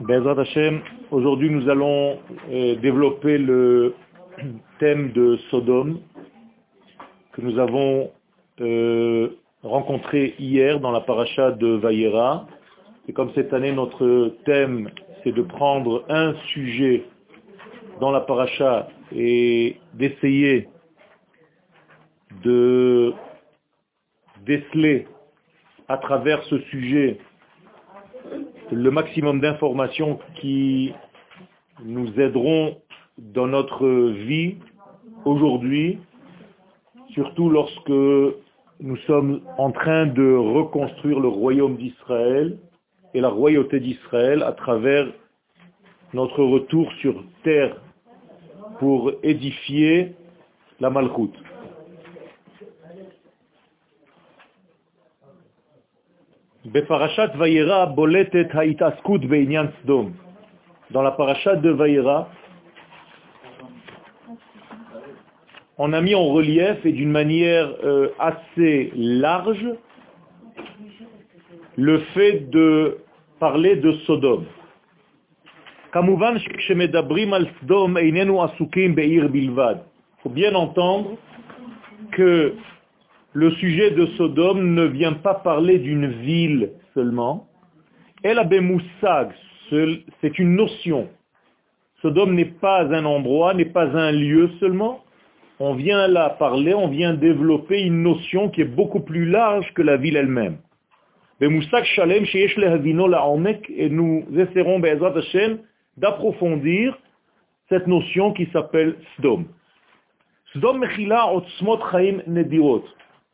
Bezrat Hashem, aujourd'hui nous allons euh, développer le thème de Sodome que nous avons euh, rencontré hier dans la paracha de Vayera. Et comme cette année notre thème c'est de prendre un sujet dans la paracha et d'essayer de déceler à travers ce sujet le maximum d'informations qui nous aideront dans notre vie aujourd'hui, surtout lorsque nous sommes en train de reconstruire le royaume d'Israël et la royauté d'Israël à travers notre retour sur terre pour édifier la Malchoute. Dans la parashat de Vayera, on a mis en relief et d'une manière euh, assez large le fait de parler de Sodome. Il faut bien entendre que le sujet de Sodome ne vient pas parler d'une ville seulement. El Abemoussag, c'est une notion. Sodome n'est pas un endroit, n'est pas un lieu seulement. On vient là parler, on vient développer une notion qui est beaucoup plus large que la ville elle-même. Et nous essaierons, d'approfondir cette notion qui s'appelle Sodome. Sodome Mechila Otzmot Chaim Nedirot.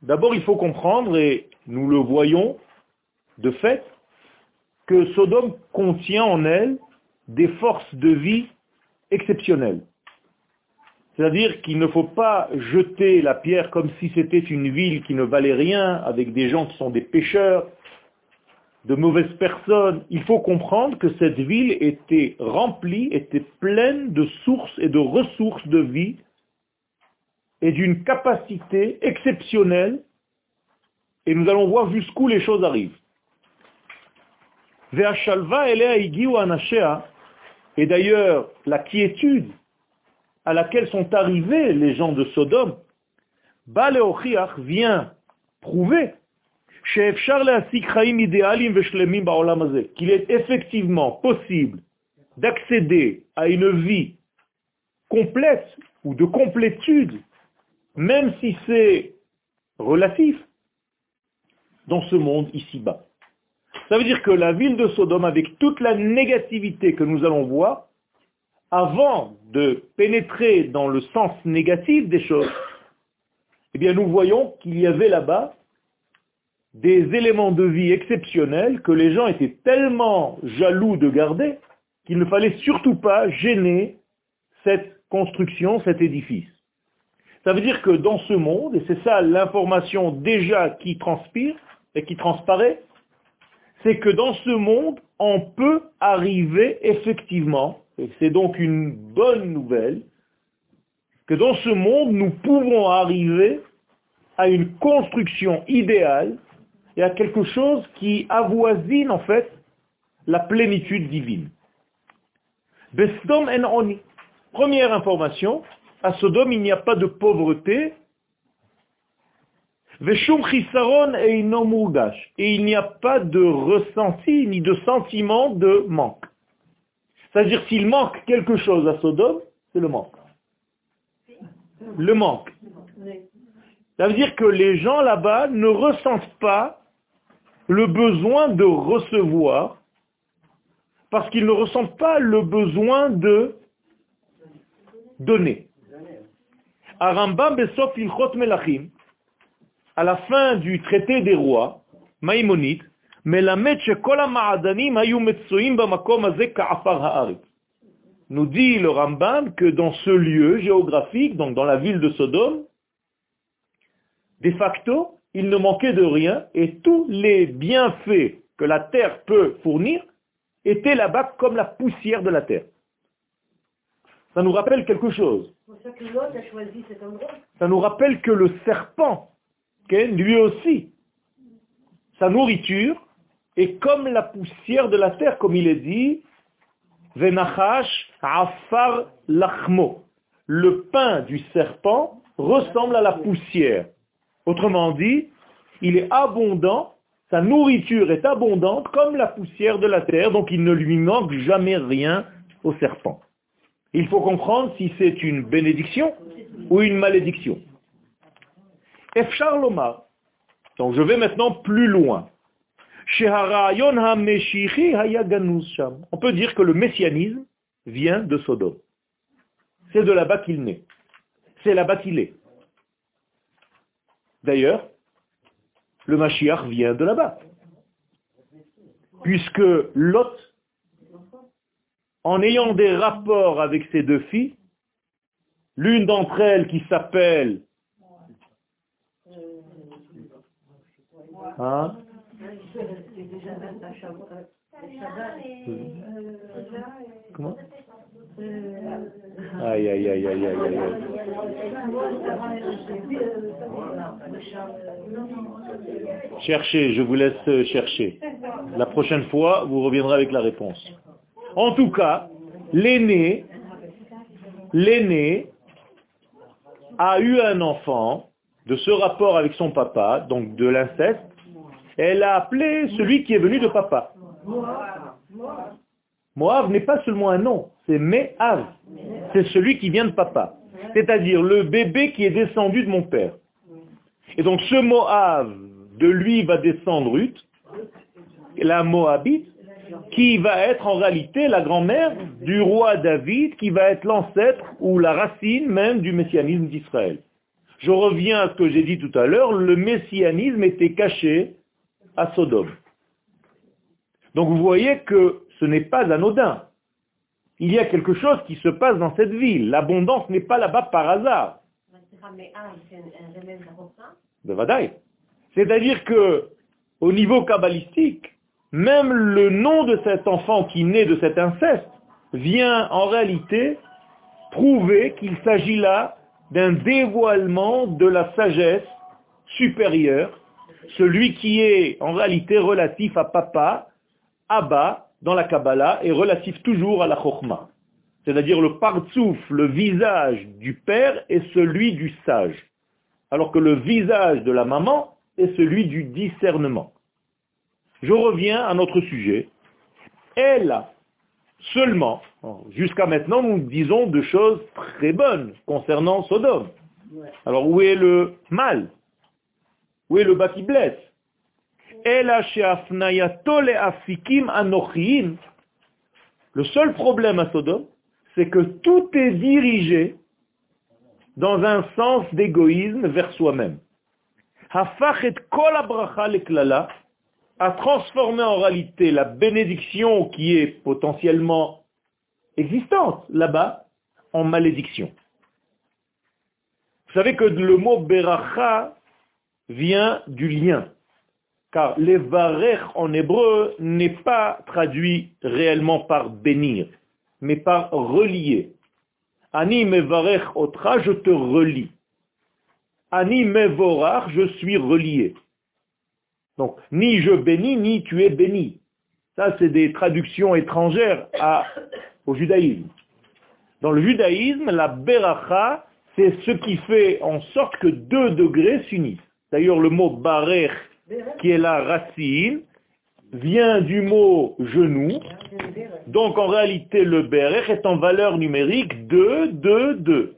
D'abord, il faut comprendre, et nous le voyons de fait, que Sodome contient en elle des forces de vie exceptionnelles. C'est-à-dire qu'il ne faut pas jeter la pierre comme si c'était une ville qui ne valait rien, avec des gens qui sont des pêcheurs, de mauvaises personnes. Il faut comprendre que cette ville était remplie, était pleine de sources et de ressources de vie et d'une capacité exceptionnelle, et nous allons voir jusqu'où les choses arrivent. Et d'ailleurs, la quiétude à laquelle sont arrivés les gens de Sodome, vient prouver qu'il est effectivement possible d'accéder à une vie complète ou de complétude même si c'est relatif, dans ce monde ici-bas. Ça veut dire que la ville de Sodome, avec toute la négativité que nous allons voir, avant de pénétrer dans le sens négatif des choses, eh bien nous voyons qu'il y avait là-bas des éléments de vie exceptionnels que les gens étaient tellement jaloux de garder qu'il ne fallait surtout pas gêner cette construction, cet édifice. Ça veut dire que dans ce monde, et c'est ça l'information déjà qui transpire et qui transparaît, c'est que dans ce monde, on peut arriver effectivement, et c'est donc une bonne nouvelle, que dans ce monde, nous pouvons arriver à une construction idéale et à quelque chose qui avoisine en fait la plénitude divine. Besdom en oni. Première information, à Sodome, il n'y a pas de pauvreté. Et il n'y a pas de ressenti ni de sentiment de manque. C'est-à-dire s'il manque quelque chose à Sodome, c'est le manque. Le manque. Ça veut dire que les gens là-bas ne ressentent pas le besoin de recevoir parce qu'ils ne ressentent pas le besoin de donner à Rambam Besof Ilchot Melachim, à la fin du traité des rois, Maïmonide, מלמד שכל המעדנים היו מצויים במקום הזה כעפר הארץ. Nous dit le Rambam que dans ce lieu géographique, donc dans la ville de Sodome, de facto, il ne manquait de rien et tous les bienfaits que la terre peut fournir étaient là-bas comme la poussière de la terre. Ça nous rappelle quelque chose. Ça nous rappelle que le serpent, lui aussi, sa nourriture est comme la poussière de la terre, comme il est dit, Venachash afar lachmo. Le pain du serpent ressemble à la poussière. Autrement dit, il est abondant, sa nourriture est abondante comme la poussière de la terre, donc il ne lui manque jamais rien au serpent. Il faut comprendre si c'est une bénédiction ou une malédiction. Efchar Donc je vais maintenant plus loin. On peut dire que le messianisme vient de Sodome. C'est de là-bas qu'il naît. C'est là-bas qu'il est. D'ailleurs, le Mashiach vient de là-bas. Puisque Lot, en ayant des rapports avec ses deux filles, l'une d'entre elles qui s'appelle hein, Comment? Aïe, aïe, aïe, aïe, aïe, aïe. Cherchez, je vous laisse chercher. La prochaine fois, vous reviendrez avec la réponse. En tout cas, l'aîné, a eu un enfant de ce rapport avec son papa, donc de l'inceste, elle a appelé celui qui est venu de papa. Moab n'est pas seulement un nom, c'est Me'av. C'est celui qui vient de papa. C'est-à-dire le bébé qui est descendu de mon père. Et donc ce Moab, de lui va descendre Ruth, la Moabite, qui va être en réalité la grand-mère du roi David, qui va être l'ancêtre ou la racine même du messianisme d'Israël. Je reviens à ce que j'ai dit tout à l'heure, le messianisme était caché à Sodome. Donc vous voyez que ce n'est pas anodin. Il y a quelque chose qui se passe dans cette ville. L'abondance n'est pas là-bas par hasard. C'est-à-dire que, au niveau kabbalistique, même le nom de cet enfant qui naît de cet inceste vient en réalité prouver qu'il s'agit là d'un dévoilement de la sagesse supérieure celui qui est en réalité relatif à papa, Abba, dans la Kabbalah, est relatif toujours à la Chokhmah. C'est-à-dire le partsouf, le visage du père est celui du sage. Alors que le visage de la maman est celui du discernement. Je reviens à notre sujet. Elle, seulement, jusqu'à maintenant, nous disons de choses très bonnes concernant Sodome. Alors où est le mal? Où est le bas qui blesse? Le seul problème à Sodome, c'est que tout est dirigé dans un sens d'égoïsme vers soi-même. A transformé en réalité la bénédiction qui est potentiellement existante là-bas en malédiction. Vous savez que le mot beracha vient du lien. Car les varech en hébreu n'est pas traduit réellement par bénir, mais par relier. Ani mevarech otra, je te relie. Ani mevorach, je suis relié. Donc, ni je bénis, ni tu es béni. Ça, c'est des traductions étrangères au judaïsme. Dans le judaïsme, la beracha, c'est ce qui fait en sorte que deux degrés s'unissent. D'ailleurs, le mot barer, qui est la racine, vient du mot genou. Donc en réalité, le berer est en valeur numérique 2, 2, 2.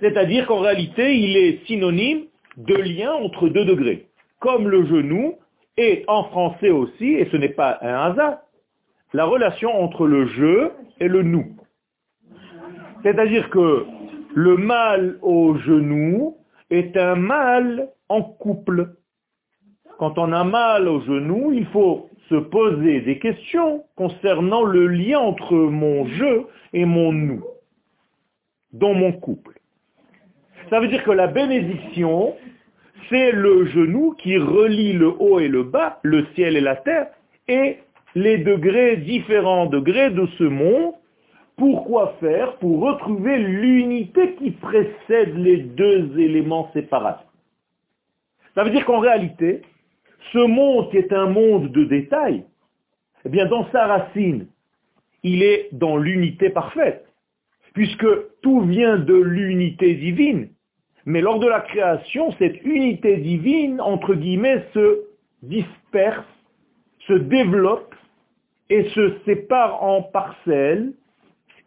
C'est-à-dire qu'en réalité, il est synonyme de lien entre deux degrés. Comme le genou est en français aussi, et ce n'est pas un hasard, la relation entre le je et le nous. C'est-à-dire que le mal au genou est un mal en couple. Quand on a mal au genou, il faut se poser des questions concernant le lien entre mon je et mon nous, dans mon couple. Ça veut dire que la bénédiction, c'est le genou qui relie le haut et le bas, le ciel et la terre, et les degrés, différents degrés de ce monde pourquoi faire? Pour retrouver l'unité qui précède les deux éléments séparés. Ça veut dire qu'en réalité, ce monde qui est un monde de détails, eh bien dans sa racine, il est dans l'unité parfaite, puisque tout vient de l'unité divine. Mais lors de la création, cette unité divine, entre guillemets, se disperse, se développe et se sépare en parcelles.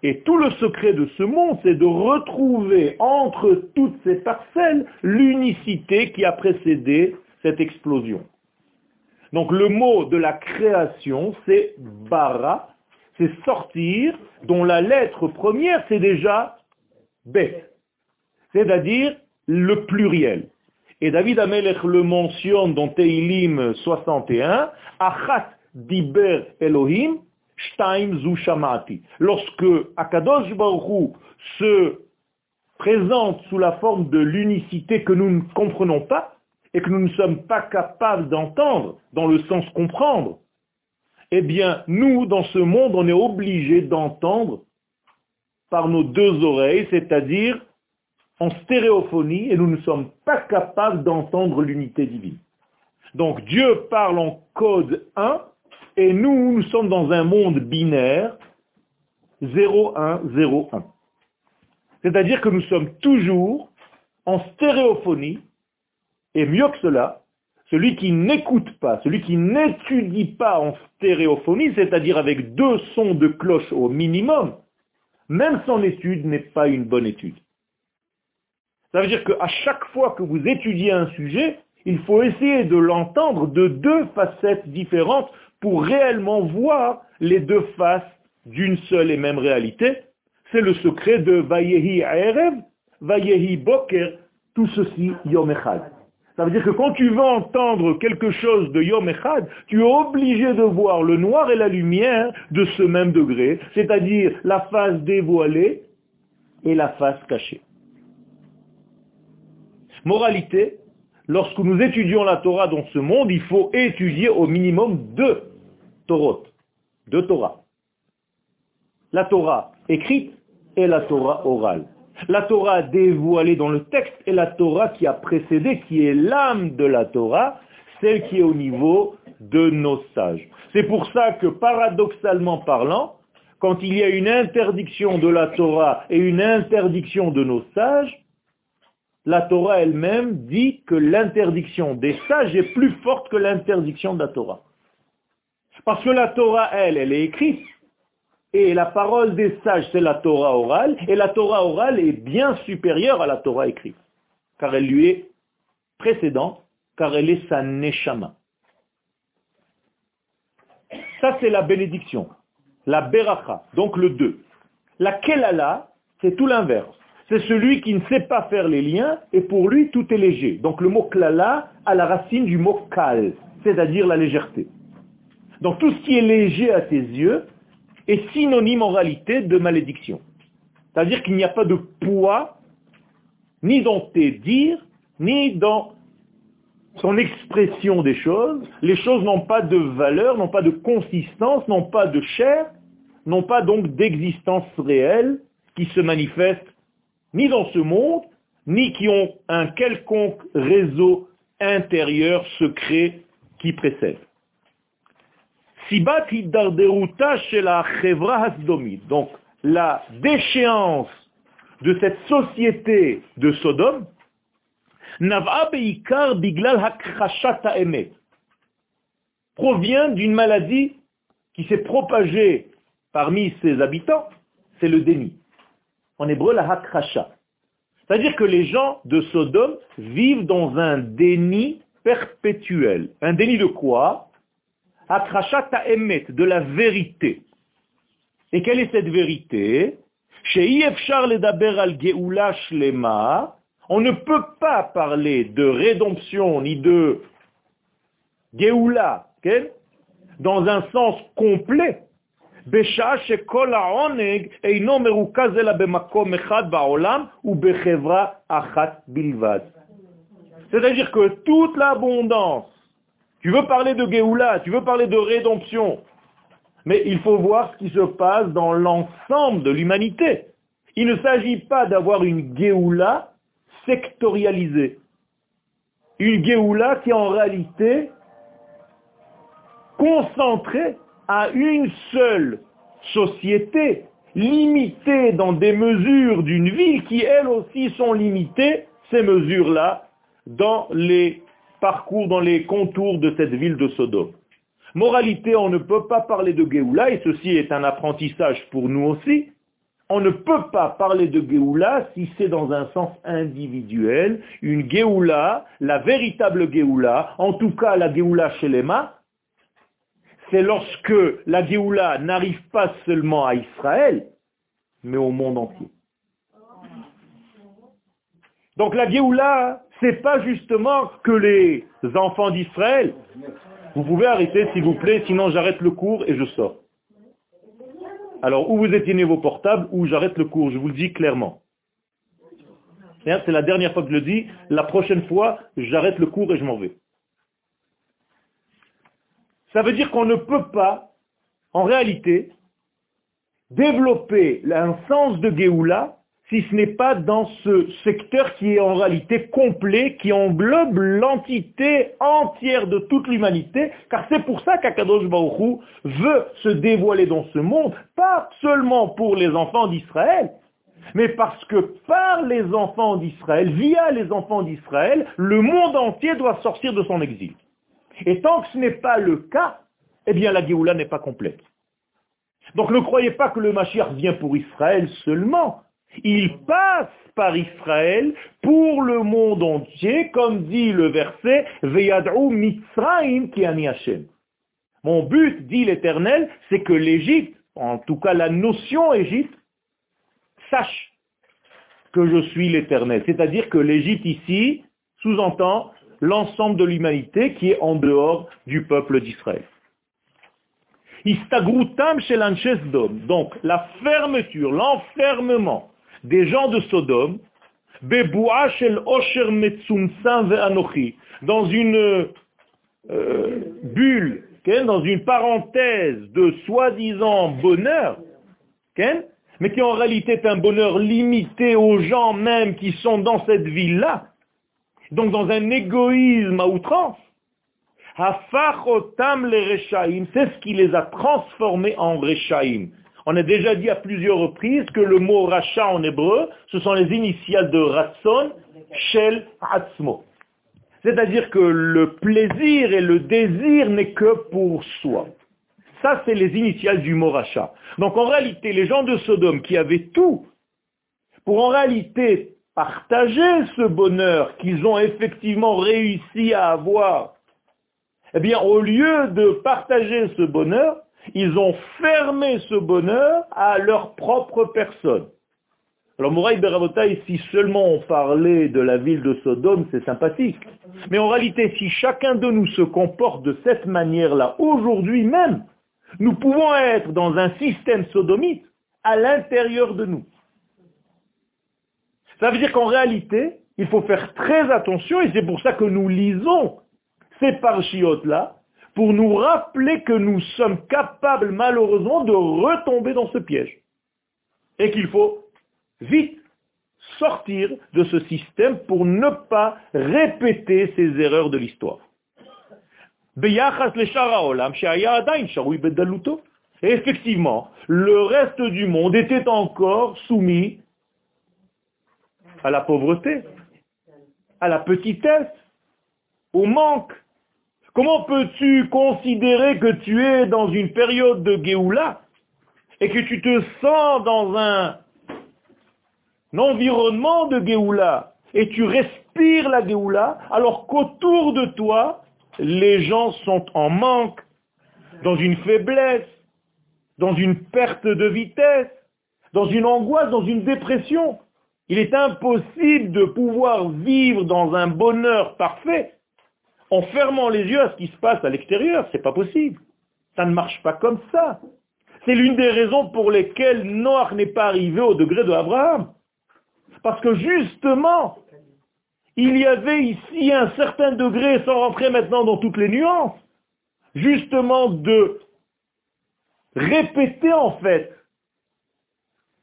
Et tout le secret de ce monde, c'est de retrouver entre toutes ces parcelles l'unicité qui a précédé cette explosion. Donc le mot de la création, c'est bara, c'est sortir, dont la lettre première, c'est déjà B, c'est-à-dire le pluriel. Et David Amelech le mentionne dans Teilim 61, Achat diber Elohim, Shtaim zu shamati. Lorsque Akadosh se présente sous la forme de l'unicité que nous ne comprenons pas, et que nous ne sommes pas capables d'entendre, dans le sens comprendre, eh bien, nous, dans ce monde, on est obligé d'entendre par nos deux oreilles, c'est-à-dire en stéréophonie, et nous ne sommes pas capables d'entendre l'unité divine. Donc Dieu parle en code 1, et nous, nous sommes dans un monde binaire, 0, 1, 0, 1. C'est-à-dire que nous sommes toujours en stéréophonie, et mieux que cela, celui qui n'écoute pas, celui qui n'étudie pas en stéréophonie, c'est-à-dire avec deux sons de cloche au minimum, même son étude n'est pas une bonne étude. Ça veut dire qu'à chaque fois que vous étudiez un sujet, il faut essayer de l'entendre de deux facettes différentes pour réellement voir les deux faces d'une seule et même réalité. C'est le secret de Vayehi Aerev, Vayehi Boker, tout ceci Yom Echad. Ça veut dire que quand tu veux entendre quelque chose de Yom Echad, tu es obligé de voir le noir et la lumière de ce même degré, c'est-à-dire la face dévoilée et la face cachée. Moralité, lorsque nous étudions la Torah dans ce monde, il faut étudier au minimum deux Torah, deux Torah. La Torah écrite et la Torah orale. La Torah dévoilée dans le texte et la Torah qui a précédé, qui est l'âme de la Torah, celle qui est au niveau de nos sages. C'est pour ça que paradoxalement parlant, quand il y a une interdiction de la Torah et une interdiction de nos sages, la Torah elle-même dit que l'interdiction des sages est plus forte que l'interdiction de la Torah. Parce que la Torah, elle, elle est écrite. Et la parole des sages, c'est la Torah orale, et la Torah orale est bien supérieure à la Torah écrite, car elle lui est précédente, car elle est sa neshama. Ça, c'est la bénédiction, la beracha, donc le 2. La kelala, c'est tout l'inverse. C'est celui qui ne sait pas faire les liens, et pour lui, tout est léger. Donc le mot klala a la racine du mot kal, c'est-à-dire la légèreté. Donc tout ce qui est léger à tes yeux, est synonyme en réalité de malédiction. C'est-à-dire qu'il n'y a pas de poids ni dans tes dires, ni dans son expression des choses. Les choses n'ont pas de valeur, n'ont pas de consistance, n'ont pas de chair, n'ont pas donc d'existence réelle qui se manifeste ni dans ce monde, ni qui ont un quelconque réseau intérieur secret qui précède. Donc, la déchéance de cette société de Sodome, provient d'une maladie qui s'est propagée parmi ses habitants, c'est le déni. En hébreu, la hakrasha. C'est-à-dire que les gens de Sodome vivent dans un déni perpétuel. Un déni de quoi? De la vérité. Et quelle est cette vérité? On ne peut pas parler de rédemption ni de Geoula dans un sens complet c'est-à-dire que toute l'abondance tu veux parler de Géoula, tu veux parler de rédemption, mais il faut voir ce qui se passe dans l'ensemble de l'humanité. Il ne s'agit pas d'avoir une Géoula sectorialisée. Une Géoula qui en réalité concentré à une seule société, limitée dans des mesures d'une ville qui, elles aussi, sont limitées, ces mesures-là, dans les parcours, dans les contours de cette ville de Sodome. Moralité, on ne peut pas parler de Géoula, et ceci est un apprentissage pour nous aussi. On ne peut pas parler de Géoula si c'est dans un sens individuel. Une Géoula, la véritable Géoula, en tout cas la Géoula chez les mains, c'est lorsque la Géoula n'arrive pas seulement à Israël, mais au monde entier. Donc la Géoula, c'est pas justement que les enfants d'Israël. Vous pouvez arrêter s'il vous plaît, sinon j'arrête le cours et je sors. Alors, ou vous éteignez vos portables, ou j'arrête le cours, je vous le dis clairement. C'est la dernière fois que je le dis. La prochaine fois, j'arrête le cours et je m'en vais. Ça veut dire qu'on ne peut pas, en réalité, développer un sens de Géoula si ce n'est pas dans ce secteur qui est en réalité complet, qui englobe l'entité entière de toute l'humanité, car c'est pour ça qu'Akadosh Baruch veut se dévoiler dans ce monde, pas seulement pour les enfants d'Israël, mais parce que par les enfants d'Israël, via les enfants d'Israël, le monde entier doit sortir de son exil. Et tant que ce n'est pas le cas, eh bien la Géoula n'est pas complète. Donc ne croyez pas que le Mashiach vient pour Israël seulement. Il passe par Israël pour le monde entier, comme dit le verset, Veyad'u Mitzrayim ki ani Hashem. Mon but, dit l'Éternel, c'est que l'Égypte, en tout cas la notion Égypte, sache que je suis l'Éternel. C'est-à-dire que l'Égypte ici sous-entend l'ensemble de l'humanité qui est en dehors du peuple d'Israël. Istagrutam Donc, la fermeture, l'enfermement des gens de Sodome, dans une euh, bulle, dans une parenthèse de soi-disant bonheur, mais qui en réalité est un bonheur limité aux gens même qui sont dans cette ville-là, donc dans un égoïsme à outrance, c'est ce qui les a transformés en Rechaim. On a déjà dit à plusieurs reprises que le mot rachat en hébreu, ce sont les initiales de Ratson, Shel, Atzmo. C'est-à-dire que le plaisir et le désir n'est que pour soi. Ça, c'est les initiales du mot rachat. Donc en réalité, les gens de Sodome qui avaient tout, pour en réalité partager ce bonheur qu'ils ont effectivement réussi à avoir, eh bien, au lieu de partager ce bonheur, ils ont fermé ce bonheur à leur propre personne. Alors Mouraï Berabotaï, si seulement on parlait de la ville de Sodome, c'est sympathique. Mais en réalité, si chacun de nous se comporte de cette manière-là, aujourd'hui même, nous pouvons être dans un système sodomite à l'intérieur de nous. Ça veut dire qu'en réalité, il faut faire très attention, et c'est pour ça que nous lisons ces parchiotes-là, pour nous rappeler que nous sommes capables malheureusement de retomber dans ce piège. Et qu'il faut vite sortir de ce système pour ne pas répéter ces erreurs de l'histoire. Et effectivement, le reste du monde était encore soumis à la pauvreté, à la petitesse, au manque. Comment peux-tu considérer que tu es dans une période de Géoula et que tu te sens dans un, environnement de Géoula et tu respires la Géoula alors qu'autour de toi, les gens sont en manque, dans une faiblesse, dans une perte de vitesse, dans une angoisse, dans une dépression? Il est impossible de pouvoir vivre dans un bonheur parfait en fermant les yeux à ce qui se passe à l'extérieur. C'est pas possible. Ça ne marche pas comme ça. C'est l'une des raisons pour lesquelles Noach n'est pas arrivé au degré de Abraham. Parce que justement, il y avait ici un certain degré, sans rentrer maintenant dans toutes les nuances, justement de répéter en fait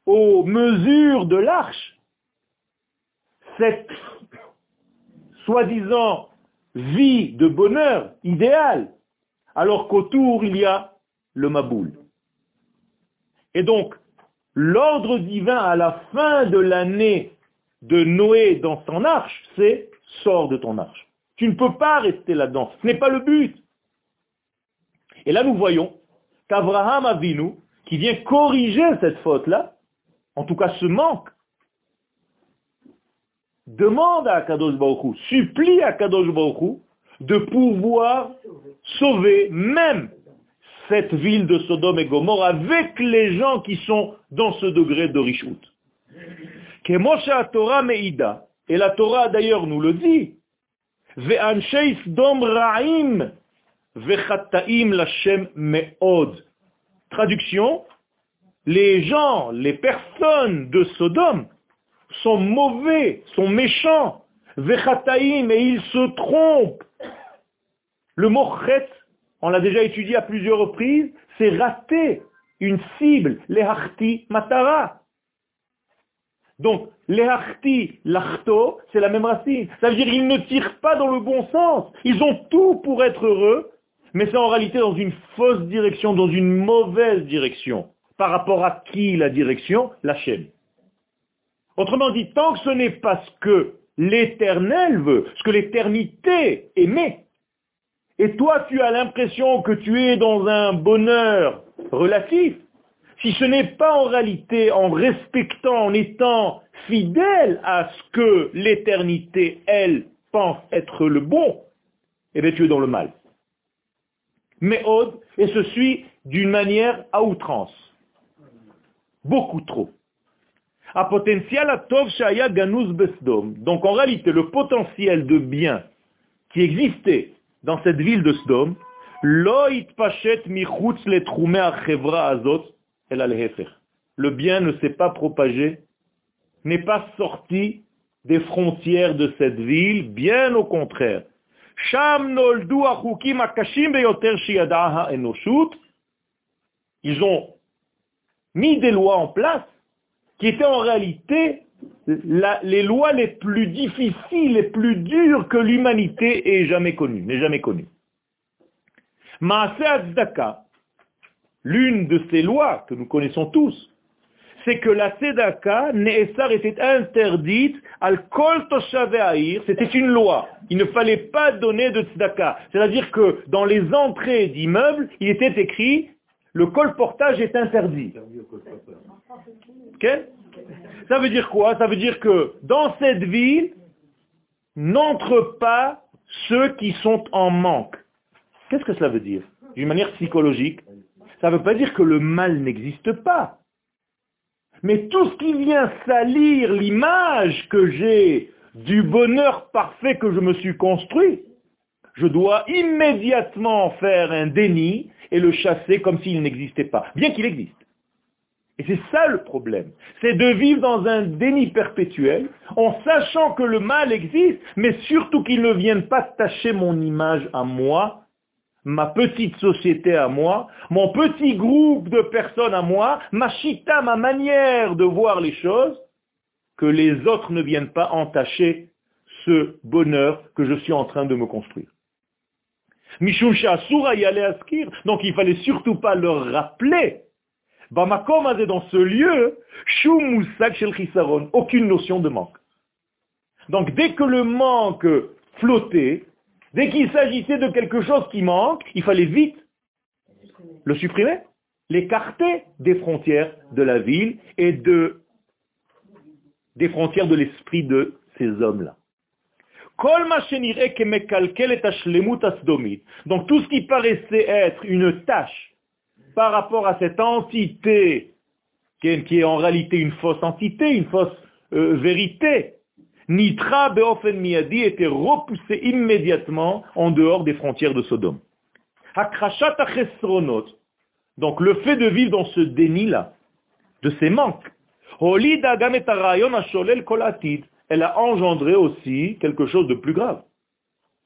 aux mesures de l'arche cette soi-disant vie de bonheur idéale, alors qu'autour il y a le Maboul. Et donc, l'ordre divin à la fin de l'année de Noé dans son arche, c'est sors de ton arche. Tu ne peux pas rester là-dedans. Ce n'est pas le but. Et là, nous voyons qu'Abraham Avinu, qui vient corriger cette faute-là, en tout cas ce manque, demande à Kadosh Baruch supplie à Kadosh Baruch de pouvoir sauver même cette ville de Sodome et Gomorre avec les gens qui sont dans ce degré de Rishut. Torah Meida, et la Torah d'ailleurs nous le dit, Ra'im Lachem Me'od. Traduction, les gens, les personnes de Sodome sont mauvais, sont méchants, Vechataim, et ils se trompent. Le mot chet, on l'a déjà étudié à plusieurs reprises, c'est rater une cible, les harti matara. Donc, les harti, l'achto, c'est la même racine. Ça veut dire qu'ils ne tirent pas dans le bon sens. Ils ont tout pour être heureux, mais c'est en réalité dans une fausse direction, dans une mauvaise direction. Par rapport à qui la direction? La chaîne. Autrement dit, tant que ce n'est pas ce que l'éternel veut, ce que l'éternité aimait, et toi tu as l'impression que tu es dans un bonheur relatif, si ce n'est pas en réalité en respectant, en étant fidèle à ce que l'éternité, elle, pense être le bon, eh bien tu es dans le mal. Mais Aude, et ce suit d'une manière à outrance. Beaucoup trop. Ganuz Besdom. Donc en réalité, le potentiel de bien qui existait dans cette ville de Sdom, le bien ne s'est pas propagé, n'est pas sorti des frontières de cette ville, bien au contraire. Ils ont mis des lois en place qui étaient en réalité les lois les plus difficiles, les plus dures que l'humanité ait jamais connues, n'ait jamais connues. l'une de ces lois que nous connaissons tous, c'est que la Tzedaka, Ne'esar, était interdite al kol c'était une loi. Il ne fallait pas donner de tzedaka. C'est-à-dire que dans les entrées d'immeubles, il était écrit, le colportage est interdit. Ça veut dire quoi Ça veut dire que dans cette ville, n'entrent pas ceux qui sont en manque. Qu'est-ce que cela veut dire D'une manière psychologique, ça ne veut pas dire que le mal n'existe pas. Mais tout ce qui vient salir l'image que j'ai du bonheur parfait que je me suis construit, je dois immédiatement faire un déni et le chasser comme s'il n'existait pas, bien qu'il existe. Et c'est ça le problème. C'est de vivre dans un déni perpétuel, en sachant que le mal existe, mais surtout qu'il ne vienne pas tâcher mon image à moi, ma petite société à moi, mon petit groupe de personnes à moi, ma chita, ma manière de voir les choses, que les autres ne viennent pas entacher ce bonheur que je suis en train de me construire. Donc il fallait surtout pas leur rappeler dans ce lieu, aucune notion de manque. Donc dès que le manque flottait, dès qu'il s'agissait de quelque chose qui manque, il fallait vite le supprimer, l'écarter des frontières de la ville et de, des frontières de l'esprit de ces hommes-là. Donc tout ce qui paraissait être une tâche par rapport à cette entité qui est, en réalité une fausse entité, une fausse euh, vérité, Nitra Beofen Miyadi était repoussé immédiatement en dehors des frontières de Sodome. Donc le fait de vivre dans ce déni-là, de ces manques, elle a engendré aussi quelque chose de plus grave.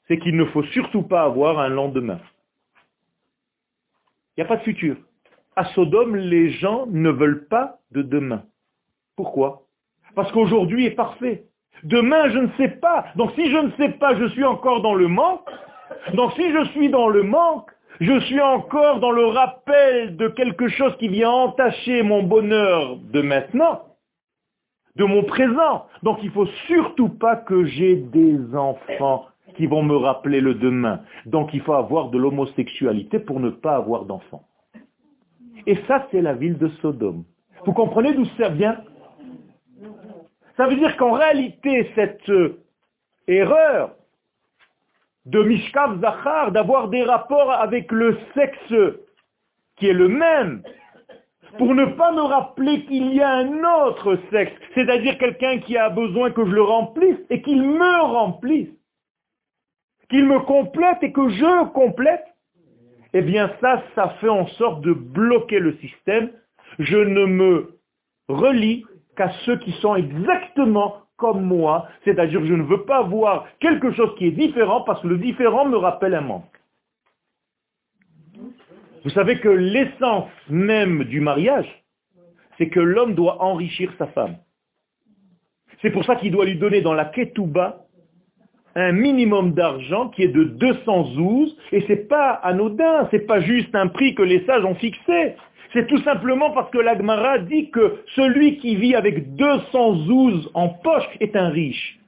C'est qu'il ne faut surtout pas avoir un lendemain. Il n'y a pas de futur. À Sodome, les gens ne veulent pas de demain. Pourquoi? Parce qu'aujourd'hui est parfait. Demain, je ne sais pas. Donc si je ne sais pas, je suis encore dans le manque. Donc si je suis dans le manque, Je suis encore dans le rappel de quelque chose qui vient entacher mon bonheur de maintenant, de mon présent. Donc il ne faut surtout pas que j'ai des enfants qui vont me rappeler le demain. Donc il faut avoir de l'homosexualité pour ne pas avoir d'enfants. Et ça, c'est la ville de Sodome. Vous comprenez d'où ça vient? Ça veut dire qu'en réalité, cette euh, erreur de Mishkav Zachar, d'avoir des rapports avec le sexe qui est le même, pour ne pas me rappeler qu'il y a un autre sexe, c'est-à-dire quelqu'un qui a besoin que je le remplisse et qu'il me remplisse, qu'il me complète et que je complète, eh bien ça, ça fait en sorte de bloquer le système. Je ne me relie qu'à ceux qui sont exactement comme moi, c'est-à-dire que je ne veux pas voir quelque chose qui est différent parce que le différent me rappelle un manque. Vous savez que l'essence même du mariage, c'est que l'homme doit enrichir sa femme. C'est pour ça qu'il doit lui donner dans la ketouba un minimum d'argent qui est de 212, et c'est pas anodin, c'est pas juste un prix que les sages ont fixé. C'est tout simplement parce que l'Agmara dit que celui qui vit avec 212 en poche est un riche.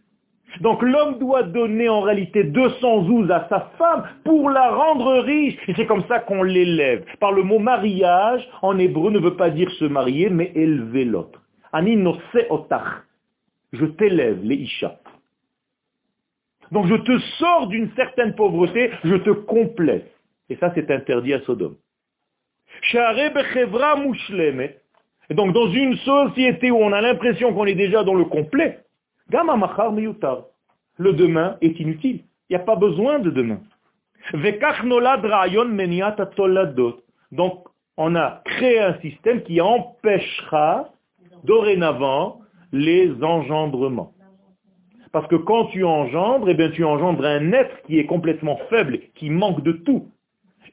Donc l'homme doit donner en réalité 212 à sa femme pour la rendre riche. Et c'est comme ça qu'on l'élève. Par le mot mariage, en hébreu, ne veut pas dire se marier, mais élever l'autre. Ani otach. Je t'élève, les isha. Donc je te sors d'une certaine pauvreté, je te complète. Et ça, c'est interdit à Sodome. Et donc dans une société où on a l'impression qu'on est déjà dans le complet, le demain est inutile. Il n'y a pas besoin de demain. Donc on a créé un système qui empêchera dorénavant les engendrements. Parce que quand tu engendres, eh bien, tu engendres un être qui est complètement faible, qui manque de tout.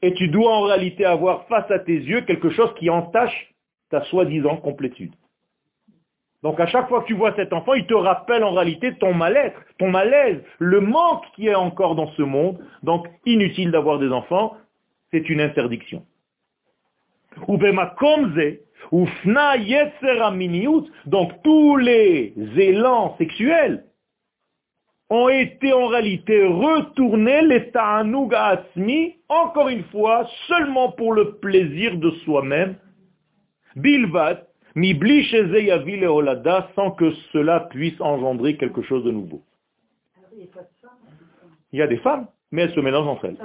Et tu dois en réalité avoir face à tes yeux quelque chose qui entache ta soi-disant complétude. Donc à chaque fois que tu vois cet enfant, il te rappelle en réalité ton mal-être, ton malaise, le manque qui est encore dans ce monde. Donc inutile d'avoir des enfants, c'est une interdiction. Donc tous les élans sexuels ont été en réalité retournés, les ta'anoug asmi, encore une fois, seulement pour le plaisir de soi-même, bilvat, mi olada, sans que cela puisse engendrer quelque chose de nouveau. Il y a des femmes, mais elles se mélangent entre elles.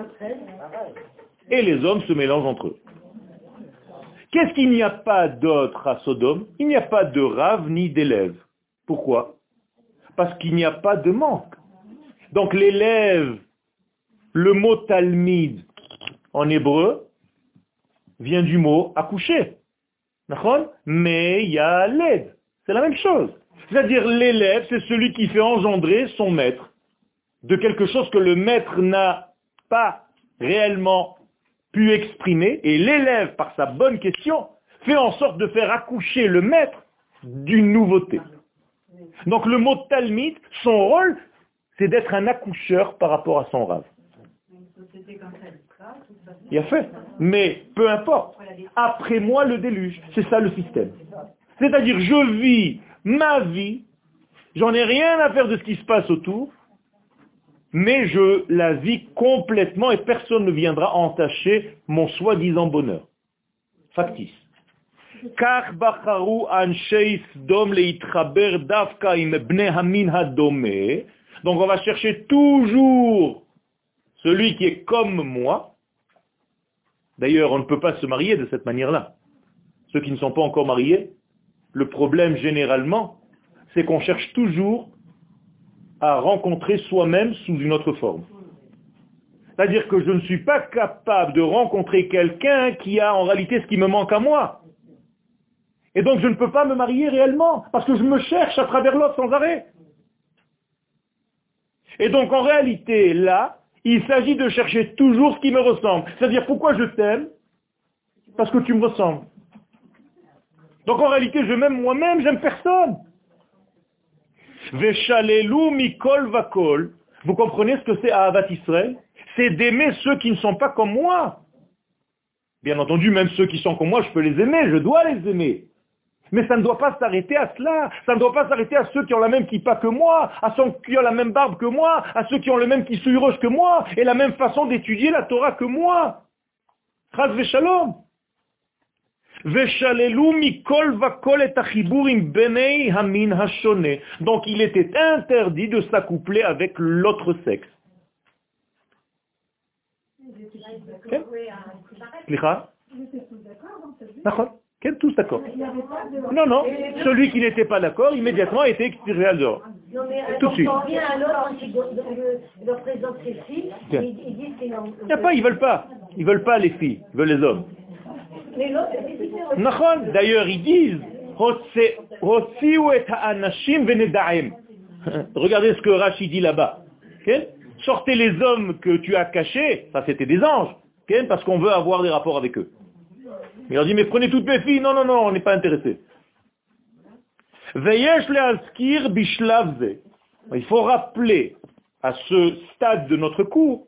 Et les hommes se mélangent entre eux. Qu'est-ce qu'il n'y a pas d'autre à Sodome? Il n'y a pas de rave ni d'élève. Pourquoi? Parce qu'il n'y a pas de manque. Donc l'élève, le mot talmid en hébreu vient du mot accoucher. Mais il y a l'aide. C'est la même chose. C'est-à-dire l'élève, c'est celui qui fait engendrer son maître de quelque chose que le maître n'a pas réellement pu exprimer. Et l'élève, par sa bonne question, fait en sorte de faire accoucher le maître d'une nouveauté. Donc le mot talmid, son rôle, c'est d'être un accoucheur par rapport à son rave. Il a fait. Mais peu importe. Après moi, le déluge. C'est ça le système. C'est-à-dire, je vis ma vie, j'en ai rien à faire de ce qui se passe autour, mais je la vis complètement et personne ne viendra entacher mon soi-disant bonheur. Factice. Donc on va chercher toujours celui qui est comme moi. D'ailleurs, on ne peut pas se marier de cette manière-là. Ceux qui ne sont pas encore mariés, le problème généralement, c'est qu'on cherche toujours à rencontrer soi-même sous une autre forme. C'est-à-dire que je ne suis pas capable de rencontrer quelqu'un qui a en réalité ce qui me manque à moi. Et donc je ne peux pas me marier réellement, parce que je me cherche à travers l'autre sans arrêt. Et donc en réalité, là, il s'agit de chercher toujours ce qui me ressemble. C'est-à-dire pourquoi je t'aime Parce que tu me ressembles. Donc en réalité, je m'aime moi-même, j'aime personne. Veshalelu mikol vakol. Vous comprenez ce que c'est à Avat Israël? C'est d'aimer ceux qui ne sont pas comme moi. Bien entendu, même ceux qui sont comme moi, je peux les aimer, je dois les aimer. Mais ça ne doit pas s'arrêter à cela. Ça ne doit pas s'arrêter à ceux qui ont la même kippa que moi, à ceux qui ont la même barbe que moi, à ceux qui ont le même roche que moi, et la même façon d'étudier la Torah que moi. Chaz v'shalom. Donc il était interdit de s'accoupler avec l'autre sexe. Tous d'accord. Non, non. Celui qui n'était pas d'accord, immédiatement a été expiré à dehors. Tout de suite. Il n'y a pas, ils veulent pas. Ils veulent pas les filles, ils veulent les hommes. D'ailleurs, ils disent, Regardez ce que Rachid dit là-bas. Sortez les hommes que tu as cachés, ça c'était des anges, parce qu'on veut avoir des rapports avec eux. Il leur dit, mais prenez toutes mes filles. Non, non, non, on n'est pas intéressé. Il faut rappeler à ce stade de notre cours,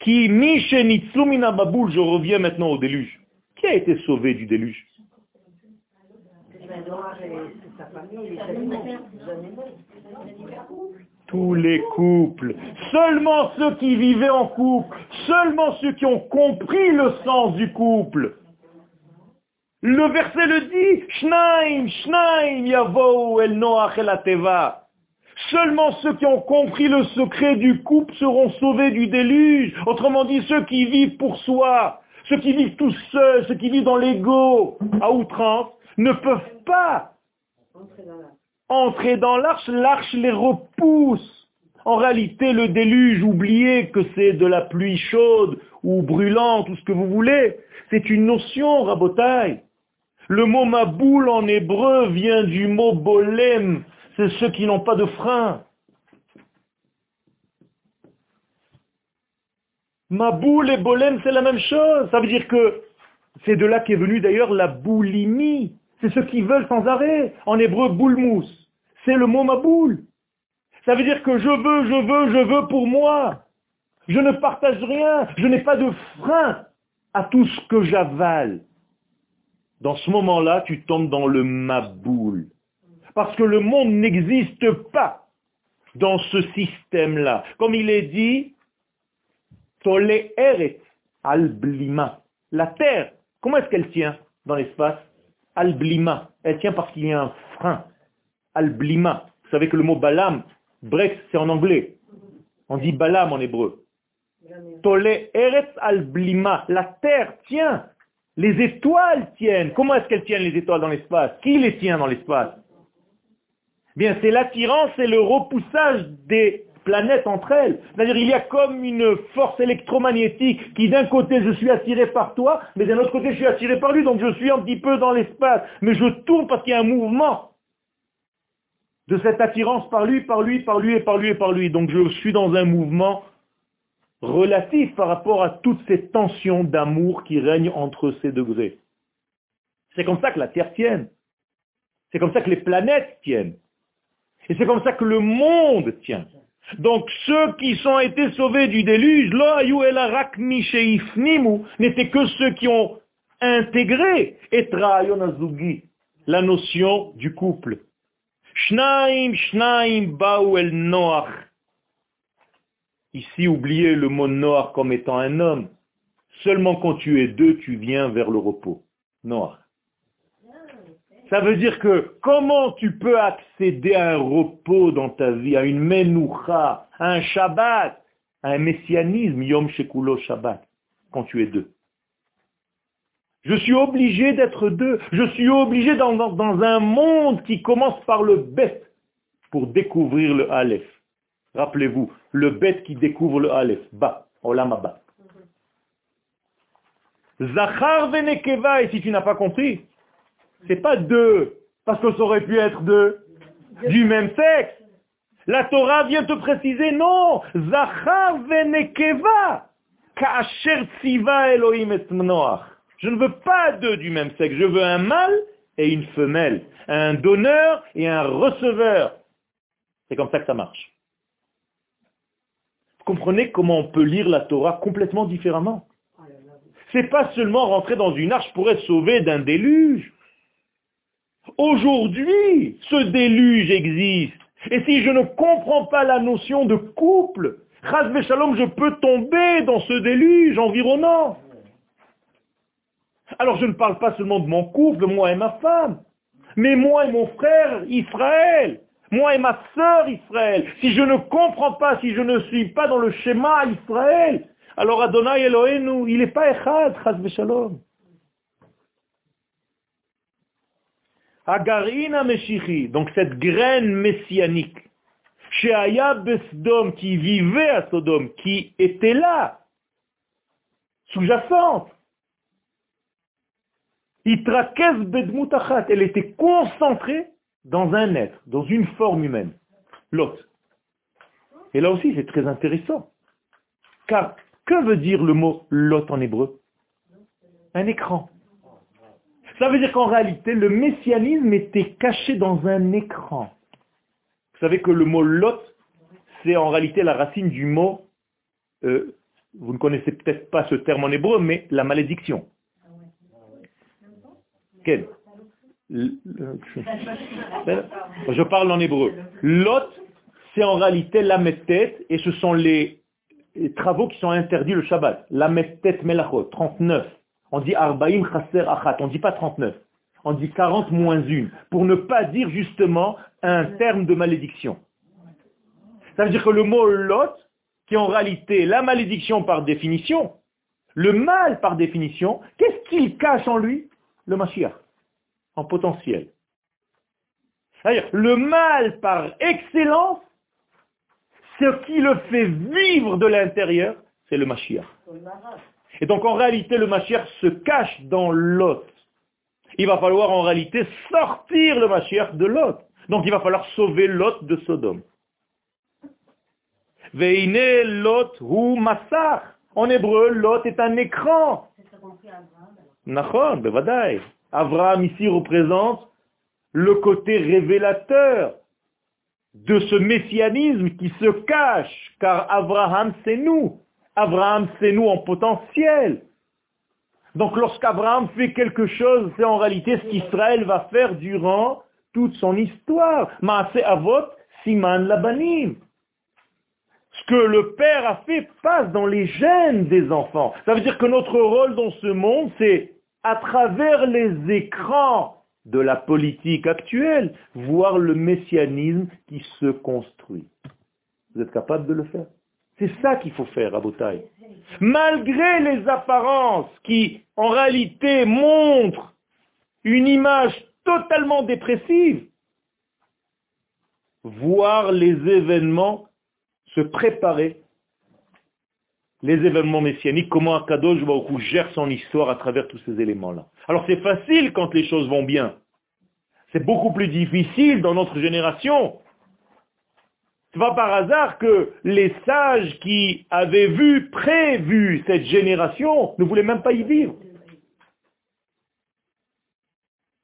qui baboul, je reviens maintenant au déluge. Qui a été sauvé du déluge? Tous les couples, seulement ceux qui vivaient en couple, seulement ceux qui ont compris le sens du couple. Le verset le dit, Shnaim, Shnaim, Yavo, El Noach. Seulement ceux qui ont compris le secret du couple seront sauvés du déluge. Autrement dit, ceux qui vivent pour soi, ceux qui vivent tout seuls, ceux qui vivent dans l'ego, à outrance, ne peuvent pas entrer dans l'arche. L'arche les repousse. En réalité, le déluge, oubliez que c'est de la pluie chaude ou brûlante, ou ce que vous voulez. C'est une notion, rabotaille. Le mot maboul en hébreu vient du mot bolem, c'est ceux qui n'ont pas de frein. Maboul et bolem, c'est la même chose. Ça veut dire que c'est de là qu'est venue d'ailleurs la boulimie. C'est ceux qui veulent sans arrêt. En hébreu, boulmous. C'est le mot maboul. Ça veut dire que je veux, je veux, je veux pour moi. Je ne partage rien. Je n'ai pas de frein à tout ce que j'avale dans ce moment-là, tu tombes dans le maboul. Parce que le monde n'existe pas dans ce système-là. Comme il est dit, Tole Eret Alblima. La terre, comment est-ce qu'elle tient dans l'espace? Alblima. Elle tient parce qu'il y a un frein. Alblima. Vous savez que le mot balam, bref, c'est en anglais. On dit balam en hébreu. Tole Eret Alblima. La terre tient les étoiles tiennent. Comment est-ce qu'elles tiennent les étoiles dans l'espace? Qui les tient dans l'espace? Bien, c'est l'attirance et le repoussage des planètes entre elles. C'est-à-dire, il y a comme une force électromagnétique qui d'un côté je suis attiré par toi, mais d'un autre côté je suis attiré par lui, donc je suis un petit peu dans l'espace. Mais je tourne parce qu'il y a un mouvement de cette attirance par lui, par lui, par lui et par lui et par lui. Donc je suis dans un mouvement relatif par rapport à toutes ces tensions d'amour qui règnent entre ces degrés. C'est comme ça que la Terre tienne. C'est comme ça que les planètes tiennent. Et c'est comme ça que le monde tient. Donc ceux qui sont été sauvés du déluge, n'étaient que ceux qui ont intégré la notion du couple. Shnaim, shnaim, noach. Ici, oubliez le mot noir comme étant un homme. Seulement quand tu es deux, tu viens vers le repos. Noir. Ça veut dire que comment tu peux accéder à un repos dans ta vie, à une menoucha, à un Shabbat, à un messianisme, Yom Shekulo Shabbat, quand tu es deux? Je suis obligé d'être deux. Je suis obligé dans, dans, un monde qui commence par le bête pour découvrir le Aleph. Rappelez-vous, le bête qui découvre le Aleph, Ba, Olam Ba. Zachar venekeva, et si tu n'as pas compris, c'est pas deux, parce que ça aurait pu être deux, du même sexe. La Torah vient te préciser, non, Zachar venekeva, ka'asher tziva Elohim et Je ne veux pas deux du même sexe, je veux un mâle et une femelle, un donneur et un receveur. C'est comme ça que ça marche comprenez comment on peut lire la Torah complètement différemment. c'est pas seulement rentrer dans une arche pour être sauvé d'un déluge. Aujourd'hui, ce déluge existe. Et si je ne comprends pas la notion de couple, Shalom, je peux tomber dans ce déluge environnant. Alors je ne parle pas seulement de mon couple, moi et ma femme, mais moi et mon frère Israël, moi et ma sœur Israël. Si je ne comprends pas, si je ne suis pas dans le schéma Israël, alors Adonai Elohenu, il n'est pas Echad, Chaz Shalom. Agarina Meshichi, donc cette graine messianique, chez Aya Besdom, qui vivait à Sodome, qui était là, sous-jacente, elle était concentrée dans un être, dans une forme humaine, l'autre. Et là aussi, c'est très intéressant. Car que veut dire le mot lot en hébreu? Un écran. Ça veut dire qu'en réalité, le messianisme était caché dans un écran. Vous savez que le mot lot, c'est en réalité la racine du mot, euh, vous ne connaissez peut-être pas ce terme en hébreu, mais la malédiction. Quel? Je parle en hébreu. Lot, c'est en réalité la tête et ce sont les, travaux qui sont interdits le Shabbat. La tête melachot, 39. On dit arbaim chaser achat, on ne dit pas 39. On dit 40 moins 1, pour ne pas dire justement un terme de malédiction. Ça veut dire que le mot lot, qui est en réalité la malédiction par définition, le mal par définition, qu'est-ce qu'il cache en lui? Le Mashiach, en potentiel. C'est-à-dire, le mal par excellence, ce qui le fait vivre de l'intérieur, c'est le Mashiach. Et donc en réalité, le Mashiach se cache dans l'autre. Il va falloir en réalité sortir le Mashiach de l'autre. Donc il va falloir sauver l'autre de Sodome. Veine Lot hu massach. En hébreu, Lot est un écran. Nachon, bevadai. Abraham ici représente le côté révélateur de ce messianisme qui se cache, car Abraham c'est nous. Abraham, c'est nous en potentiel. Donc lorsqu'Abraham fait quelque chose, c'est en réalité ce qu'Israël va faire durant toute son histoire. Maase Avot, Siman Labanim. Ce que le père a fait passe dans les gènes des enfants. Ça veut dire que notre rôle dans ce monde, c'est à travers les écrans de la politique actuelle, voir le messianisme qui se construit. Vous êtes capable de le faire? C'est ça qu'il faut faire à Botaï. Malgré les apparences qui, en réalité, montrent une image totalement dépressive, voir les événements se préparer, les événements messianiques, comment Akadosh Baruch gère son histoire à travers tous ces éléments-là. Alors c'est facile quand les choses vont bien. C'est beaucoup plus difficile dans notre génération ce pas par hasard que les sages qui avaient vu, prévu cette génération ne voulaient même pas y vivre.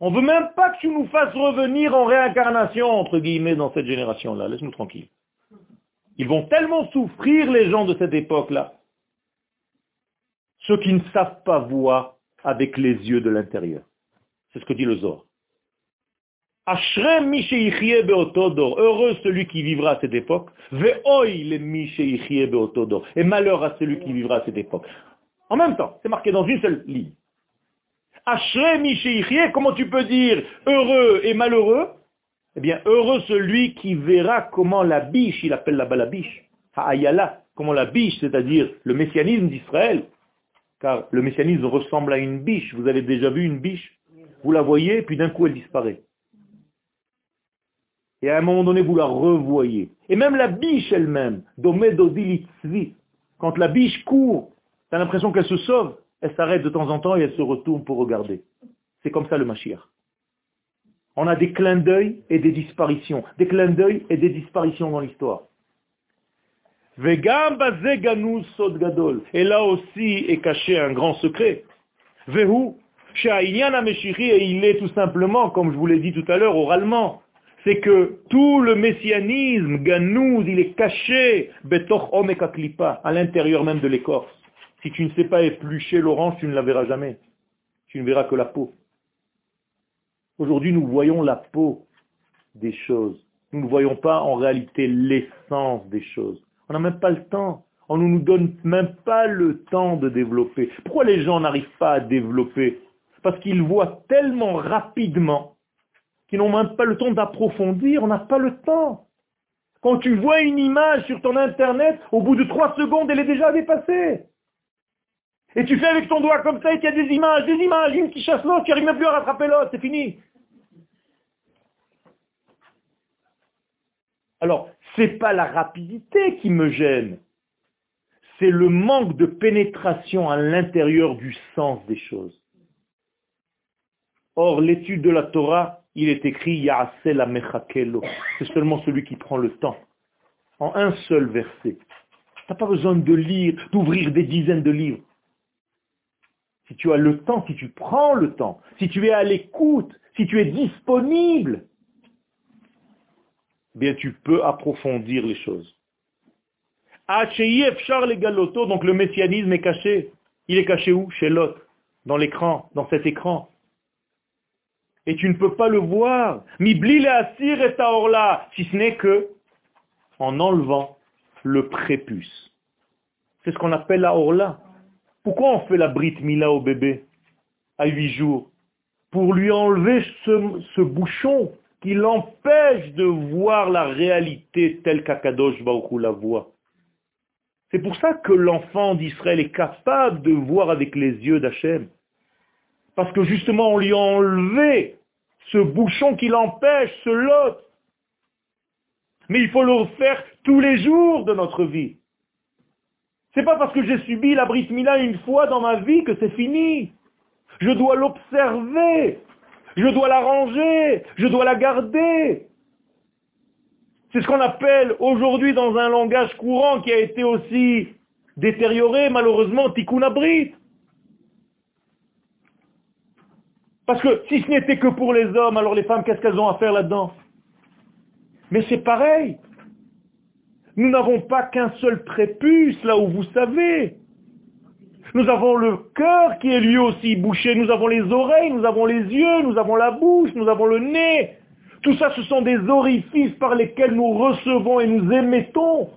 On ne veut même pas que tu nous fasses revenir en réincarnation, entre guillemets, dans cette génération-là. Laisse-nous tranquille. Ils vont tellement souffrir, les gens de cette époque-là. Ceux qui ne savent pas voir avec les yeux de l'intérieur. C'est ce que dit le Zohar. Heureux celui qui vivra à cette époque. Et malheur à celui qui vivra à cette époque. En même temps, c'est marqué dans une seule ligne. comment tu peux dire heureux et malheureux? Eh bien, heureux celui qui verra comment la biche, il appelle là-bas la biche, Ha'ayala, comment la biche, c'est-à-dire le messianisme d'Israël, car le messianisme ressemble à une biche. Vous avez déjà vu une biche? Vous la voyez, puis d'un coup elle disparaît. Et à un moment donné, vous la revoyez. Et même la biche elle-même, quand la biche court, tu as l'impression qu'elle se sauve, elle s'arrête de temps en temps et elle se retourne pour regarder. C'est comme ça le Mashiach. On a des clins d'œil et des disparitions. Des clins d'œil et des disparitions dans l'histoire. Et là aussi est caché un grand secret. Vehu, et il est tout simplement, comme je vous l'ai dit tout à l'heure oralement, c'est que tout le messianisme, Ganouz, il est caché, Betoch Omeka à l'intérieur même de l'écorce. Si tu ne sais pas éplucher l'orange, tu ne la verras jamais. Tu ne verras que la peau. Aujourd'hui, nous voyons la peau des choses. Nous ne voyons pas en réalité l'essence des choses. On n'a même pas le temps. On ne nous donne même pas le temps de développer. Pourquoi les gens n'arrivent pas à développer? Parce qu'ils voient tellement rapidement qu'ils n'ont même pas le temps d'approfondir. On n'a pas le temps. Quand tu vois une image sur ton Internet, au bout de trois secondes, elle est déjà dépassée. Et tu fais avec ton doigt comme ça et qu'il y a des images, des images, une qui chasse l'autre, tu n'arrives même plus à rattraper l'autre, c'est fini. Alors, ce n'est pas la rapidité qui me gêne, c'est le manque de pénétration à l'intérieur du sens des choses. Or, l'étude de la Torah, il est écrit la mechakelo. C'est seulement celui qui prend le temps. En un seul verset. Tu n'as pas besoin de lire, d'ouvrir des dizaines de livres. Si tu as le temps, si tu prends le temps, si tu es à l'écoute, si tu es disponible, bien tu peux approfondir les choses. Donc le messianisme est caché. Il est caché où? Chez l'autre, dans l'écran, dans cet écran. Et tu ne peux pas le voir. Mibli assir et là, si ce n'est que en enlevant le prépuce. C'est ce qu'on appelle la orla. Pourquoi on fait la brite mila au bébé à huit jours? Pour lui enlever ce, bouchon qui l'empêche de voir la réalité telle qu'Akadosh Baruch la voit. C'est pour ça que l'enfant d'Israël est capable de voir avec les yeux d'Hachem. Parce que justement, on lui a enlevé ce bouchon qui l'empêche, ce lot. Mais il faut le faire tous les jours de notre vie. C'est pas parce que j'ai subi la Brit Mila une fois dans ma vie que c'est fini. Je dois l'observer. Je dois la ranger. Je dois la garder. C'est ce qu'on appelle aujourd'hui dans un langage courant qui a été aussi détérioré, malheureusement, tikkun abrit. Parce que si ce n'était que pour les hommes, alors les femmes, qu'est-ce qu'elles ont à faire là-dedans? Mais c'est pareil. Nous n'avons pas qu'un seul prépuce, là où vous savez. Nous avons le cœur qui est lui aussi bouché, nous avons les oreilles, nous avons les yeux, nous avons la bouche, nous avons le nez. Tout ça, ce sont des orifices par lesquels nous recevons et nous émettons.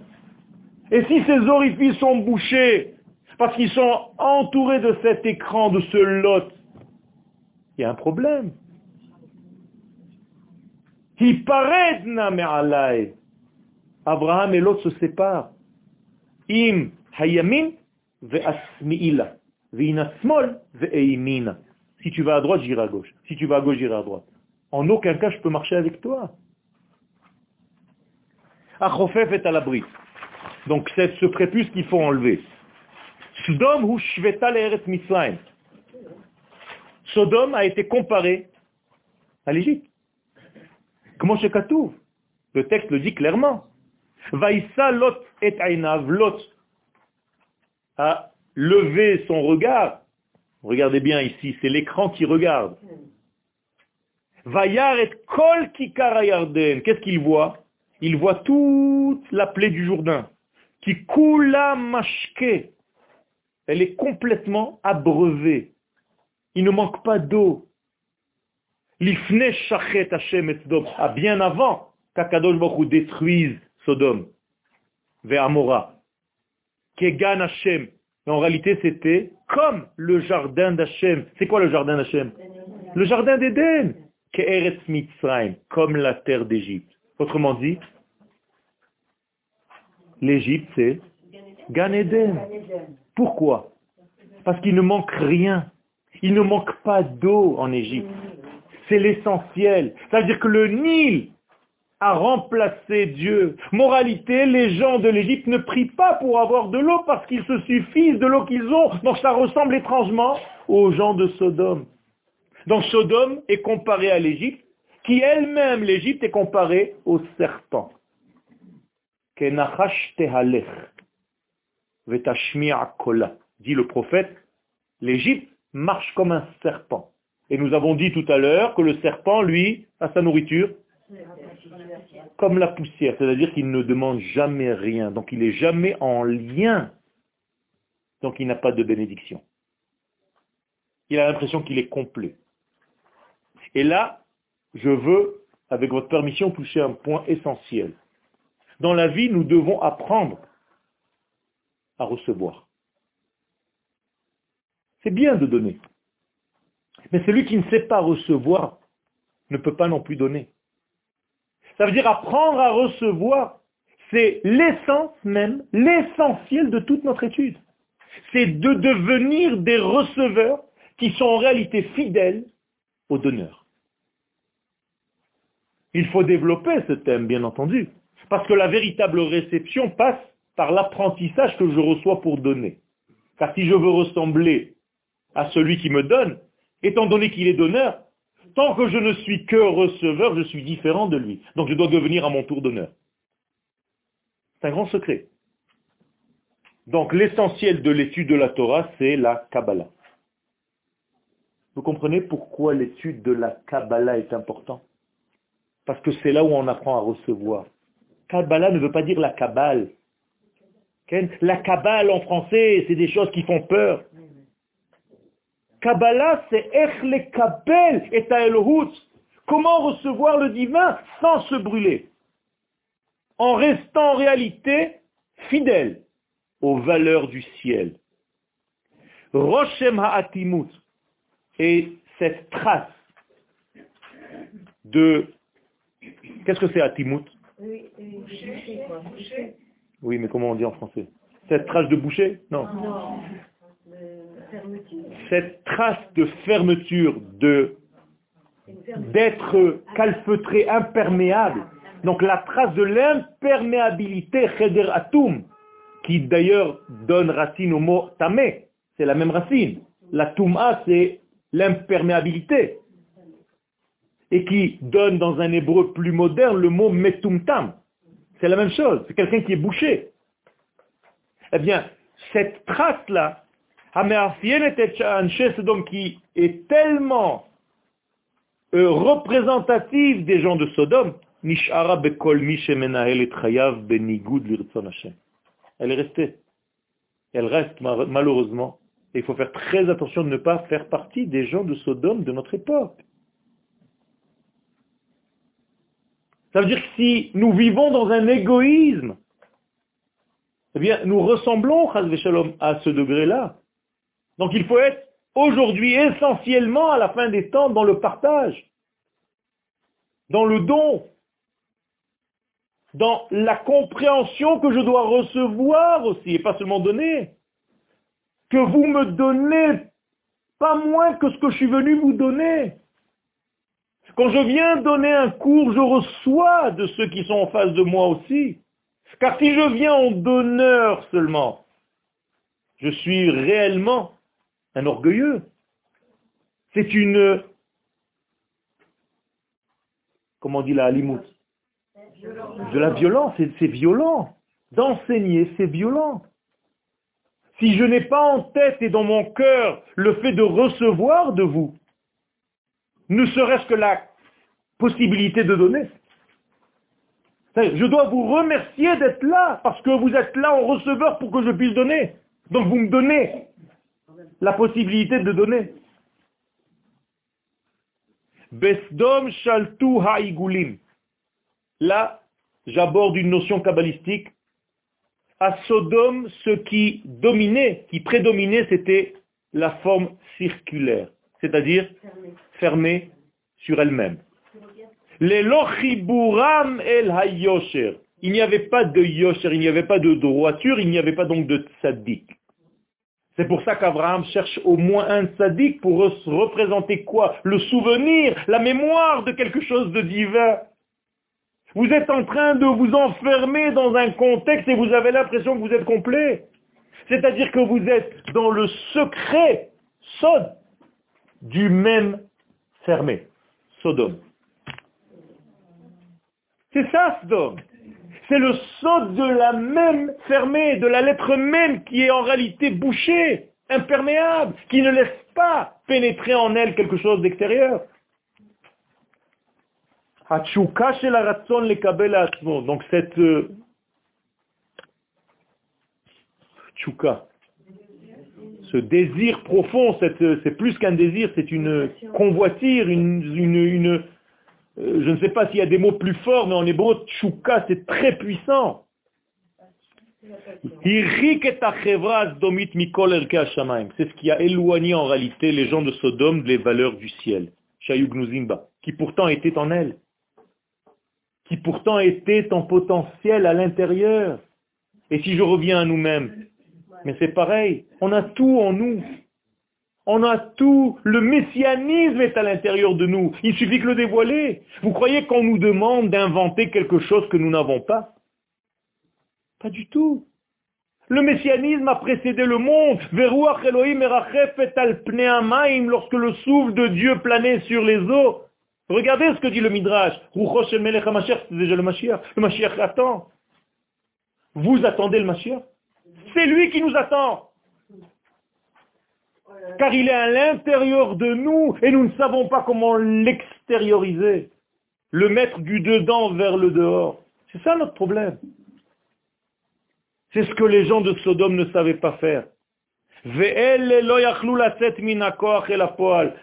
Et si ces orifices sont bouchés, parce qu'ils sont entourés de cet écran, de ce lot, il y a un problème. Abraham et l'autre se séparent. Im hayamin Si tu vas à droite, j'irai à gauche. Si tu vas à gauche, j'irai à droite. En aucun cas, je peux marcher avec toi. Achofef est à l'abri. Donc c'est ce prépuce qu'il faut enlever. Sodom ou Shveta Misraim. Sodome a été comparé à l'Égypte. Comment Katou Le texte le dit clairement. Lot et Lot a levé son regard. Regardez bien ici, c'est l'écran qui regarde. Vayar et Kol Qu'est-ce qu'il voit? Il voit toute la plaie du Jourdain. Qui coula mashke. Elle est complètement abreuvée. Il ne manque pas d'eau. L'ifne shachet Hashem et Sodom. Ah, bien avant qu'Akadosh Baruch détruise Sodome, vers Amora. Kegan Hashem. en réalité, c'était comme le jardin d'Hachem. C'est quoi le jardin d'Hachem Le jardin d'Éden. Ke'eretz Mitzrayim, comme la terre d'Égypte. Autrement dit, l'Égypte, c'est Gan Eden. Pourquoi? Parce qu'il ne manque rien. Il ne manque pas d'eau en Égypte. C'est l'essentiel. C'est-à-dire que le Nil a remplacé Dieu. Moralité, les gens de l'Égypte ne prient pas pour avoir de l'eau parce qu'ils se suffisent de l'eau qu'ils ont. Donc ça ressemble étrangement aux gens de Sodome. Donc Sodome est comparé à l'Égypte, qui elle-même, l'Égypte, est comparée au serpent. Dit le prophète, l'Égypte marche comme un serpent. Et nous avons dit tout à l'heure que le serpent, lui, a sa nourriture comme la poussière, c'est-à-dire qu'il ne demande jamais rien, donc il n'est jamais en lien. donc il n'a pas de bénédiction. Il a l'impression qu'il est complet. Et là, je veux, avec votre permission, toucher un point essentiel. Dans la vie, nous devons apprendre à recevoir. C'est bien de donner. Mais celui qui ne sait pas recevoir ne peut pas non plus donner. Ça veut dire apprendre à recevoir, c'est l'essence même, l'essentiel de toute notre étude. C'est de devenir des receveurs qui sont en réalité fidèles aux donneurs. Il faut développer ce thème, bien entendu, parce que la véritable réception passe par l'apprentissage que je reçois pour donner. Car si je veux ressembler à celui qui me donne, étant donné qu'il est donneur, tant que je ne suis que receveur, je suis différent de lui. Donc je dois devenir à mon tour donneur. C'est un grand secret. Donc l'essentiel de l'étude de la Torah, c'est la Kabbalah. Vous comprenez pourquoi l'étude de la Kabbalah est importante? Parce que c'est là où on apprend à recevoir. Kabbalah ne veut pas dire la Kabbale. La Kabbale en français, c'est des choses qui font peur. Kabbalah, c'est Ech Kabel et Comment recevoir le divin sans se brûler? En restant en réalité fidèle aux valeurs du ciel. Roshem Ha'atimut et cette trace de... Qu'est-ce que c'est Atimut Oui, mais comment on dit en français? Cette trace de boucher? Non. non cette trace de fermeture, de d'être calfeutré, imperméable. Donc la trace de l'imperméabilité, cheder atum, qui d'ailleurs donne racine au mot tamé, c'est la même racine. La tum'a, c'est l'imperméabilité. Et qui donne dans un hébreu plus moderne le mot metumtam. C'est la même chose, c'est quelqu'un qui est bouché. Eh bien, cette trace-là, qui est tellement euh, représentative des gens de Sodome, elle est restée. Elle reste malheureusement. Et il faut faire très attention de ne pas faire partie des gens de Sodome de notre époque. Ça veut dire que si nous vivons dans un égoïsme, eh bien, nous ressemblons, à ce degré-là. Donc il faut être aujourd'hui essentiellement à la fin des temps dans le partage, dans le don, dans la compréhension que je dois recevoir aussi, et pas seulement donner. Que vous me donnez pas moins que ce que je suis venu vous donner. Quand je viens donner un cours, je reçois de ceux qui sont en face de moi aussi. Car si je viens en donneur seulement, je suis réellement un orgueilleux. C'est une, comment dit la alimout De la violence, c'est violent. D'enseigner, c'est violent. Si je n'ai pas en tête et dans mon cœur le fait de recevoir de vous, ne serait-ce que la possibilité de donner, je dois vous remercier d'être là, parce que vous êtes là en receveur pour que je puisse donner. Donc vous me donnez la possibilité de donner. Besdom shaltu haigulim. Là, j'aborde une notion kabbalistique. À Sodome, ce qui dominait, qui prédominait, c'était la forme circulaire, c'est-à-dire fermée sur elle-même. Les lochiburam el hayosher. Il n'y avait pas de yosher, il n'y avait pas de droiture, il n'y avait pas donc de tzaddik. C'est pour ça qu'Abraham cherche au moins un sadique pour représenter quoi? Le souvenir, la mémoire de quelque chose de divin. Vous êtes en train de vous enfermer dans un contexte et vous avez l'impression que vous êtes complet. C'est-à-dire que vous êtes dans le secret Sod du même fermé, Sodome. C'est ça, Sodome. C'est le saut de la même fermée, de la lettre même qui est en réalité bouchée, imperméable, qui ne laisse pas pénétrer en elle quelque chose d'extérieur. Donc cette euh, ce désir profond, c'est plus qu'un désir, c'est une convoitire, une, euh, je ne sais pas s'il y a des mots plus forts, mais en hébreu, tchouka, c'est très puissant. C'est ce qui a éloigné en réalité les gens de Sodome des valeurs du ciel, qui pourtant étaient en elle, qui pourtant étaient en potentiel à l'intérieur. Et si je reviens à nous-mêmes, mais c'est pareil, on a tout en nous. On a tout. Le messianisme est à l'intérieur de nous. Il suffit que le dévoiler. Vous croyez qu'on nous demande d'inventer quelque chose que nous n'avons pas? Pas du tout. Le messianisme a précédé le monde. Lorsque le souffle de Dieu planait sur les eaux. Regardez ce que dit le Midrash. C'est déjà le Mashiach. Le Mashiach attend. Vous attendez le Mashiach? C'est lui qui nous attend. Car il est à l'intérieur de nous et nous ne savons pas comment l'extérioriser. Le mettre du dedans vers le dehors. C'est ça notre problème. C'est ce que les gens de Sodome ne savaient pas faire.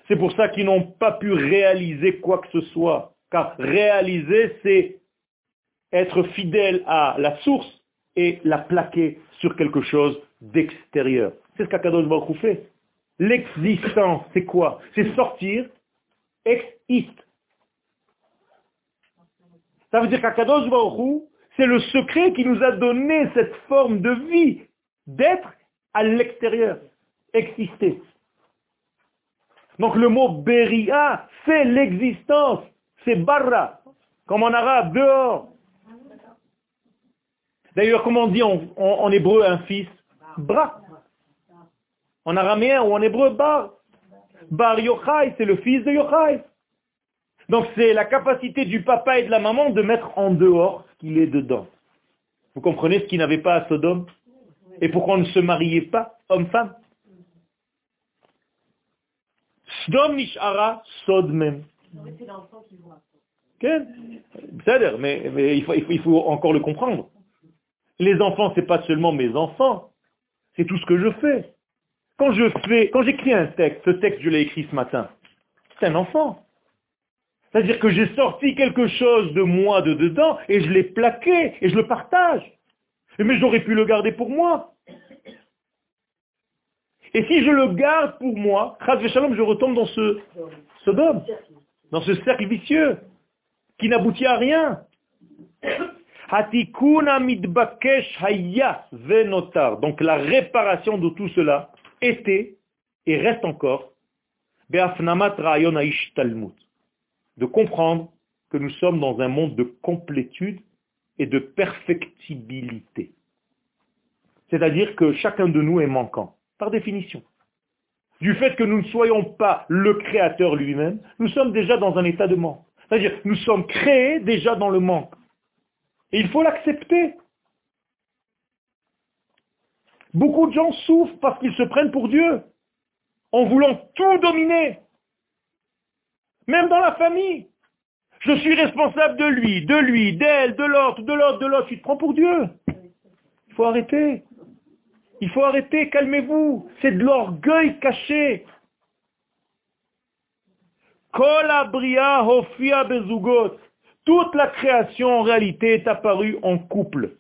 C'est pour ça qu'ils n'ont pas pu réaliser quoi que ce soit. Car réaliser, c'est être fidèle à la source et la plaquer sur quelque chose d'extérieur. C'est ce qu'Akadosh Baruch fait. L'existence, c'est quoi? C'est sortir ex-ist. Ça veut dire qu'Akadosh Baruch c'est le secret qui nous a donné cette forme de vie, d'être à l'extérieur, exister. Donc le mot beria, c'est l'existence, c'est barra, comme en arabe, dehors. D'ailleurs, comment on dit en, hébreu un fils? Bra. En araméen ou en hébreu, Bar. Bar Yochai, c'est le fils de Yochai. Donc c'est la capacité du papa et de la maman de mettre en dehors ce qu'il est dedans. Vous comprenez ce qu'il n'avait pas à Sodome? Et pourquoi on ne se mariait pas, homme-femme Sodom nishara sod même. C'est mais, mais il faut encore le comprendre. Les enfants, ce n'est pas seulement mes enfants, c'est tout ce que je fais. Quand je fais, quand j'écris un texte, ce texte je l'ai écrit ce matin, c'est un enfant. C'est-à-dire que j'ai sorti quelque chose de moi de dedans et je l'ai plaqué et je le partage. Mais j'aurais pu le garder pour moi. Et si je le garde pour moi, je retombe dans ce, dôme, dans ce cercle vicieux qui n'aboutit à rien. Donc la réparation de tout cela était et reste encore de comprendre que nous sommes dans un monde de complétude et de perfectibilité. C'est-à-dire que chacun de nous est manquant, par définition. Du fait que nous ne soyons pas le créateur lui-même, nous sommes déjà dans un état de manque. C'est-à-dire nous sommes créés déjà dans le manque. Et il faut l'accepter. Beaucoup de gens souffrent parce qu'ils se prennent pour Dieu, en voulant tout dominer. Même dans la famille. Je suis responsable de lui, de lui, d'elle, de l'autre, de l'autre, de l'autre. Tu te prends pour Dieu. Il faut arrêter. Il faut arrêter, calmez-vous. C'est de l'orgueil caché. Toute la création en réalité est apparue en couple.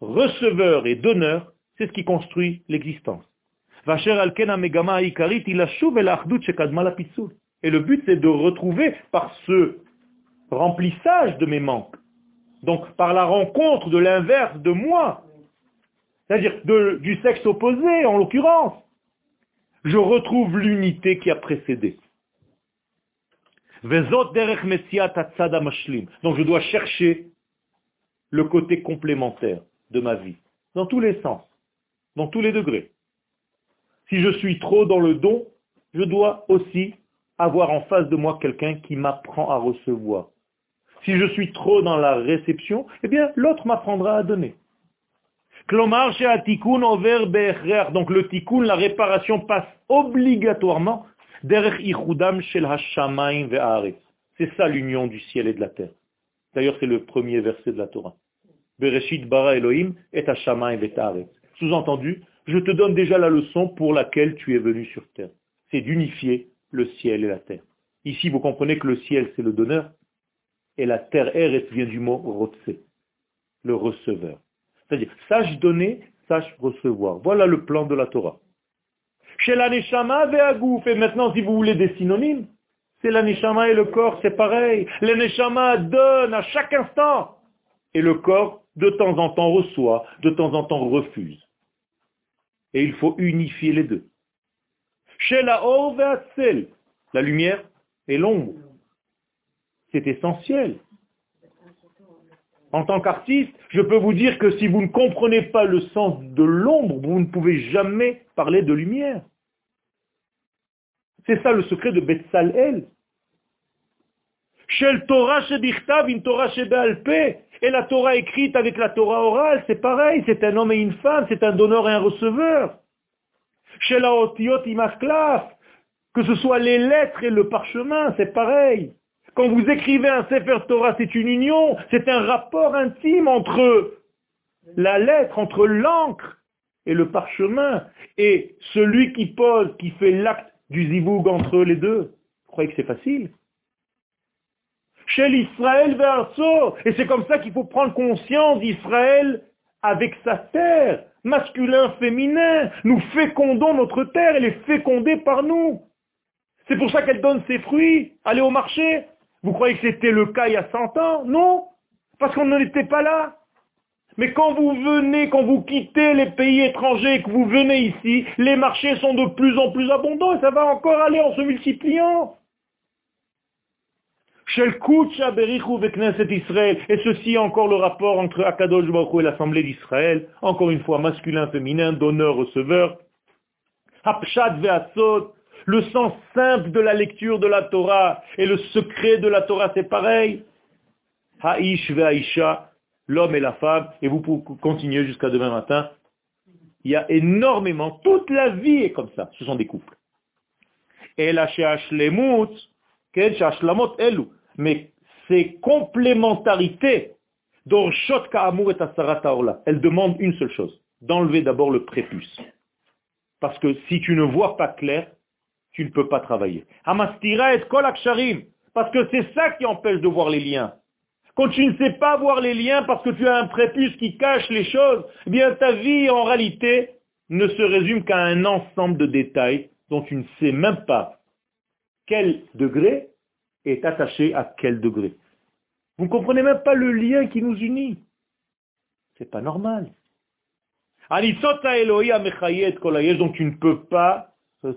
Receveur et donneur, c'est ce qui construit l'existence. Et le but, c'est de retrouver par ce remplissage de mes manques, donc par la rencontre de l'inverse de moi, c'est-à-dire du sexe opposé en l'occurrence, je retrouve l'unité qui a précédé. Donc je dois chercher le côté complémentaire de ma vie, dans tous les sens, dans tous les degrés. Si je suis trop dans le don, je dois aussi avoir en face de moi quelqu'un qui m'apprend à recevoir. Si je suis trop dans la réception, eh bien l'autre m'apprendra à donner. Donc le tikkun, la réparation passe obligatoirement C'est ça l'union du ciel et de la terre. D'ailleurs, c'est le premier verset de la Torah. Sous-entendu, je te donne déjà la leçon pour laquelle tu es venu sur terre. C'est d'unifier le ciel et la terre. Ici, vous comprenez que le ciel, c'est le donneur, et la terre, Eretz, vient du mot rotse, le receveur. C'est-à-dire, sache donner, sache recevoir. Voilà le plan de la Torah. Chez la Neshama, et maintenant, si vous voulez des synonymes, c'est la Neshama et le corps, c'est pareil. La Neshama donne à chaque instant, et le corps, de temps en temps, reçoit, de temps en temps, refuse. Et il faut unifier les deux. Chez la la lumière et l'ombre. C'est essentiel. En tant qu'artiste, je peux vous dire que si vous ne comprenez pas le sens de l'ombre, vous ne pouvez jamais parler de lumière. C'est ça le secret de Betsalel. Shel Torah une Torah Et la Torah écrite avec la Torah orale, c'est pareil, c'est un homme et une femme, c'est un donneur et un receveur. Shel Otiot que ce soit les lettres et le parchemin, c'est pareil. Quand vous écrivez un Sefer Torah, c'est une union, c'est un rapport intime entre la lettre, entre l'encre et le parchemin. Et celui qui pose, qui fait l'acte du zivoug entre les deux, vous croyez que c'est facile? Chez l'Israël verso. Et c'est comme ça qu'il faut prendre conscience d'Israël avec sa terre, masculin, féminin. Nous fécondons notre terre, elle est fécondée par nous. C'est pour ça qu'elle donne ses fruits. Allez au marché. Vous croyez que c'était le cas il y a 100 ans Non, parce qu'on n'en était pas là. Mais quand vous venez, quand vous quittez les pays étrangers, que vous venez ici, les marchés sont de plus en plus abondants et ça va encore aller en se multipliant. Et ceci encore le rapport entre Akadosh Baruch et l'Assemblée d'Israël. Encore une fois, masculin, féminin, donneur, receveur. Hapshat ve'asod. Le sens simple de la lecture de la Torah et le secret de la Torah, c'est pareil. Ha'ish ve'aisha, l'homme et la femme, et vous pouvez continuer jusqu'à demain matin. Il y a énormément, toute la vie est comme ça, ce sont des couples. Et la mais ces complémentarités, elle demande une seule chose, d'enlever d'abord le prépuce. Parce que si tu ne vois pas clair, tu ne peux pas travailler. Parce que c'est ça qui empêche de voir les liens. Quand tu ne sais pas voir les liens parce que tu as un prépuce qui cache les choses, eh bien ta vie en réalité ne se résume qu'à un ensemble de détails dont tu ne sais même pas quel degré est attaché à quel degré. Vous ne comprenez même pas le lien qui nous unit. C'est pas normal. Donc tu ne peux pas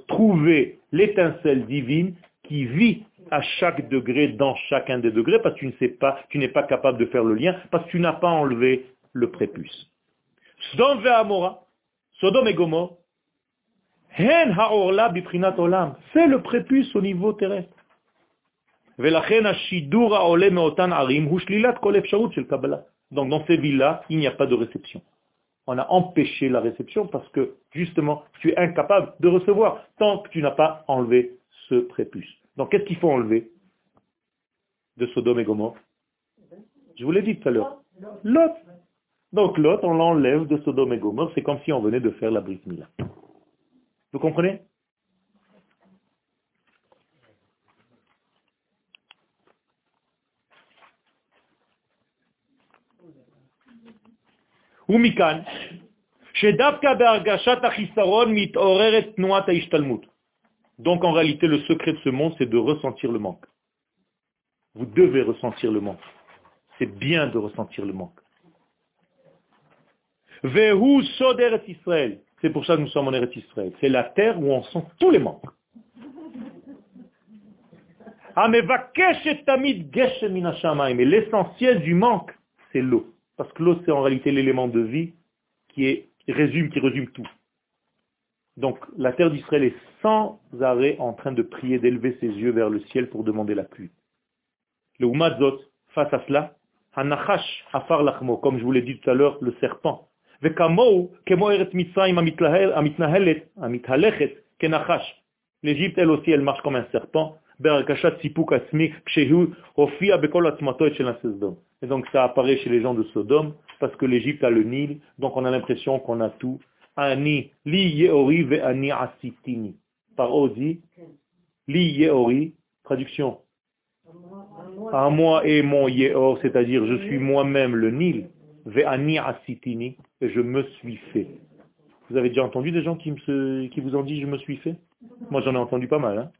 trouver l'étincelle divine qui vit à chaque degré dans chacun des degrés parce que tu ne sais pas, tu n'es pas capable de faire le lien parce que tu n'as pas enlevé le prépuce. Sodom Sodom et Gomorrhe, c'est le prépuce au niveau terrestre. Donc dans ces villes-là, il n'y a pas de réception on a empêché la réception parce que justement, tu es incapable de recevoir tant que tu n'as pas enlevé ce prépuce. Donc qu'est-ce qu'il faut enlever de Sodome et Gomorre? Je vous l'ai dit tout à l'heure. L'autre. Donc l'autre, on l'enlève de Sodome et Gomorre, c'est comme si on venait de faire la brise Mila. Vous comprenez? Donc en réalité, le secret de ce monde, c'est de ressentir le manque. Vous devez ressentir le manque. C'est bien de ressentir le manque. Israël. C'est pour ça que nous sommes en Eretz Israël. C'est la terre où on sent tous les manques. Mais l'essentiel du manque, c'est l'eau. Parce que l'eau, c'est en réalité l'élément de vie qui, résume, qui résume tout. Donc la terre d'Israël est sans arrêt en train de prier, d'élever ses yeux vers le ciel pour demander la pluie. Le Umadzot, face à cela, Hanachash lachmo, comme je vous l'ai dit tout à l'heure, le serpent. L'Égypte, elle aussi, elle marche comme un serpent. Et donc ça apparaît chez les gens de Sodome, parce que l'Égypte a le Nil, donc on a l'impression qu'on a tout. Ani, li yeori ve ani asitini. Par Odi, li yeori, traduction. À moi et mon yeor, c'est-à-dire je suis moi-même le Nil, ve ani asitini, et je me suis fait. Vous avez déjà entendu des gens qui vous ont dit je me suis fait? Moi j'en ai entendu pas mal. Hein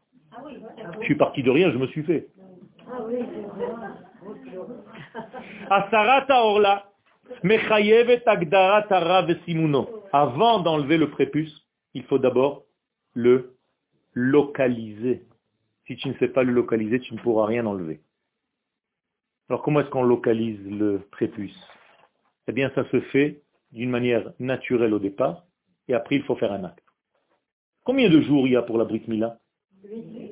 je suis parti de rien, je me suis fait. Asarata orla, avant d'enlever le prépuce, il faut d'abord le localiser. Si tu ne sais pas le localiser, tu ne pourras rien enlever. Alors comment est-ce qu'on localise le prépuce? Eh bien ça se fait d'une manière naturelle au départ, et après il faut faire un acte. Combien de jours il y a pour la Brit Mila Huit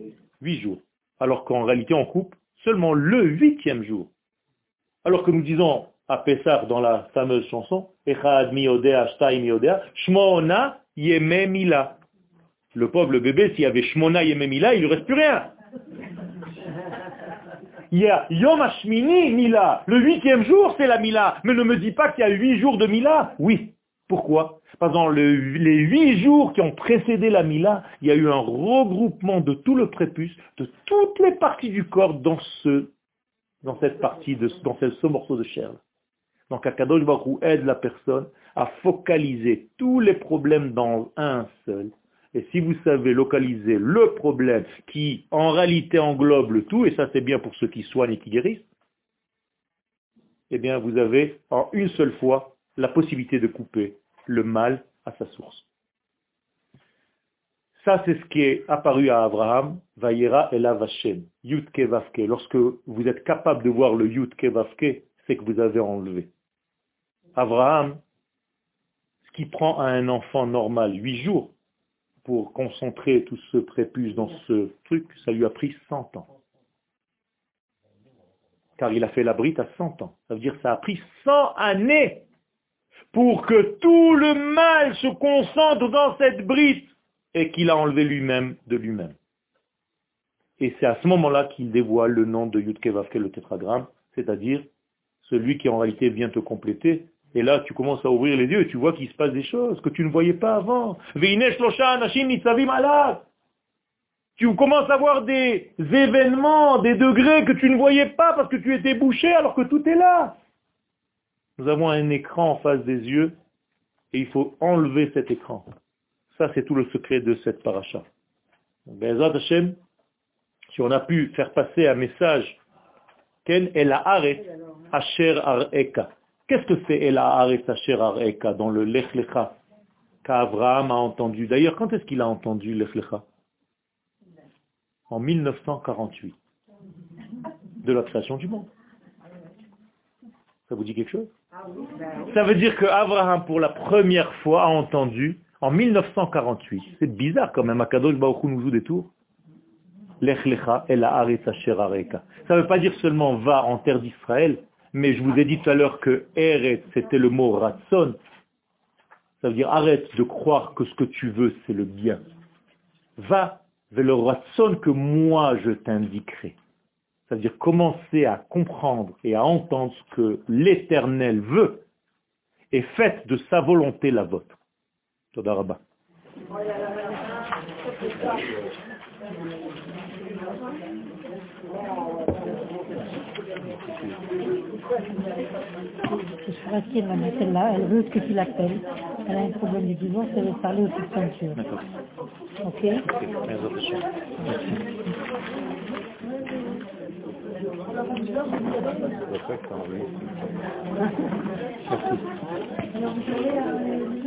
jours. Alors qu'en réalité on coupe seulement le huitième jour. Alors que nous disons à Pessah dans la fameuse chanson, Echad miodea, shtai miodea, shmona yeme mila. Le pauvre, bébé, s'il y avait shmona yeme mila, il ne reste plus rien. Il y a Yom Hashmini Mila. Le huitième jour, c'est la Mila. Mais ne me dis pas qu'il y a huit jours de Mila. Oui. Pourquoi? Parce les huit jours qui ont précédé la Mila, il y a eu un regroupement de tout le prépuce, de toutes les parties du corps dans ce, dans cette partie, de, dans ce, morceau de chair. Donc Akadosh Baruch aide la personne à focaliser tous les problèmes dans un seul. Et si vous savez localiser le problème qui en réalité englobe le tout, et ça c'est bien pour ceux qui soignent et qui guérissent, eh bien vous avez en une seule fois la possibilité de couper le mal à sa source. Ça, c'est ce qui est apparu à Abraham, Vayera et Vashem, Yutke Vavke. Lorsque vous êtes capable de voir le Yutke Vavke, c'est que vous avez enlevé. Abraham, ce qui prend à un enfant normal huit jours pour concentrer tout ce prépuce dans ce truc, ça lui a pris 100 ans. Car il a fait la brite à 100 ans. Ça veut dire que ça a pris 100 années pour que tout le mal se concentre dans cette brite et qu'il a enlevé lui-même de lui-même. Et c'est à ce moment-là qu'il dévoile le nom de Yudkevavke, le tétragramme, c'est-à-dire celui qui en réalité vient te compléter. Et là, tu commences à ouvrir les yeux et tu vois qu'il se passe des choses que tu ne voyais pas avant. Tu commences à voir des événements, des degrés que tu ne voyais pas parce que tu étais bouché alors que tout est là. Nous avons un écran en face des yeux et il faut enlever cet écran. Ça, c'est tout le secret de cette paracha. Hashem, si on a pu faire passer un message, Ken el asher areka. Qu'est-ce que c'est el asher areka dans le Lech Lecha qu'Abraham a entendu? D'ailleurs, quand est-ce qu'il a entendu Lech Lecha? En 1948, de la création du monde. Ça vous dit quelque chose? Ça veut dire que Abraham, pour la première fois, a entendu en 1948. C'est bizarre quand même, Akadosh Baruch nous joue des tours. Lech lecha el Ça ne veut pas dire seulement va en terre d'Israël, mais je vous ai dit tout à l'heure que Eret, c'était le mot ratson. Ça veut dire arrête de croire que ce que tu veux, c'est le bien. Va vers le ratson que moi je t'indiquerai c'est-à-dire commencez à comprendre et à entendre ce que l'Éternel veut, et faites de sa volonté la vôtre. Todaraba. Je suis restée là, elle veut que tu l'appelles. Elle a un problème de divorce, elle veut parler au de ceinture. D'accord. Ok, okay. Merci.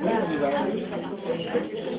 Merci.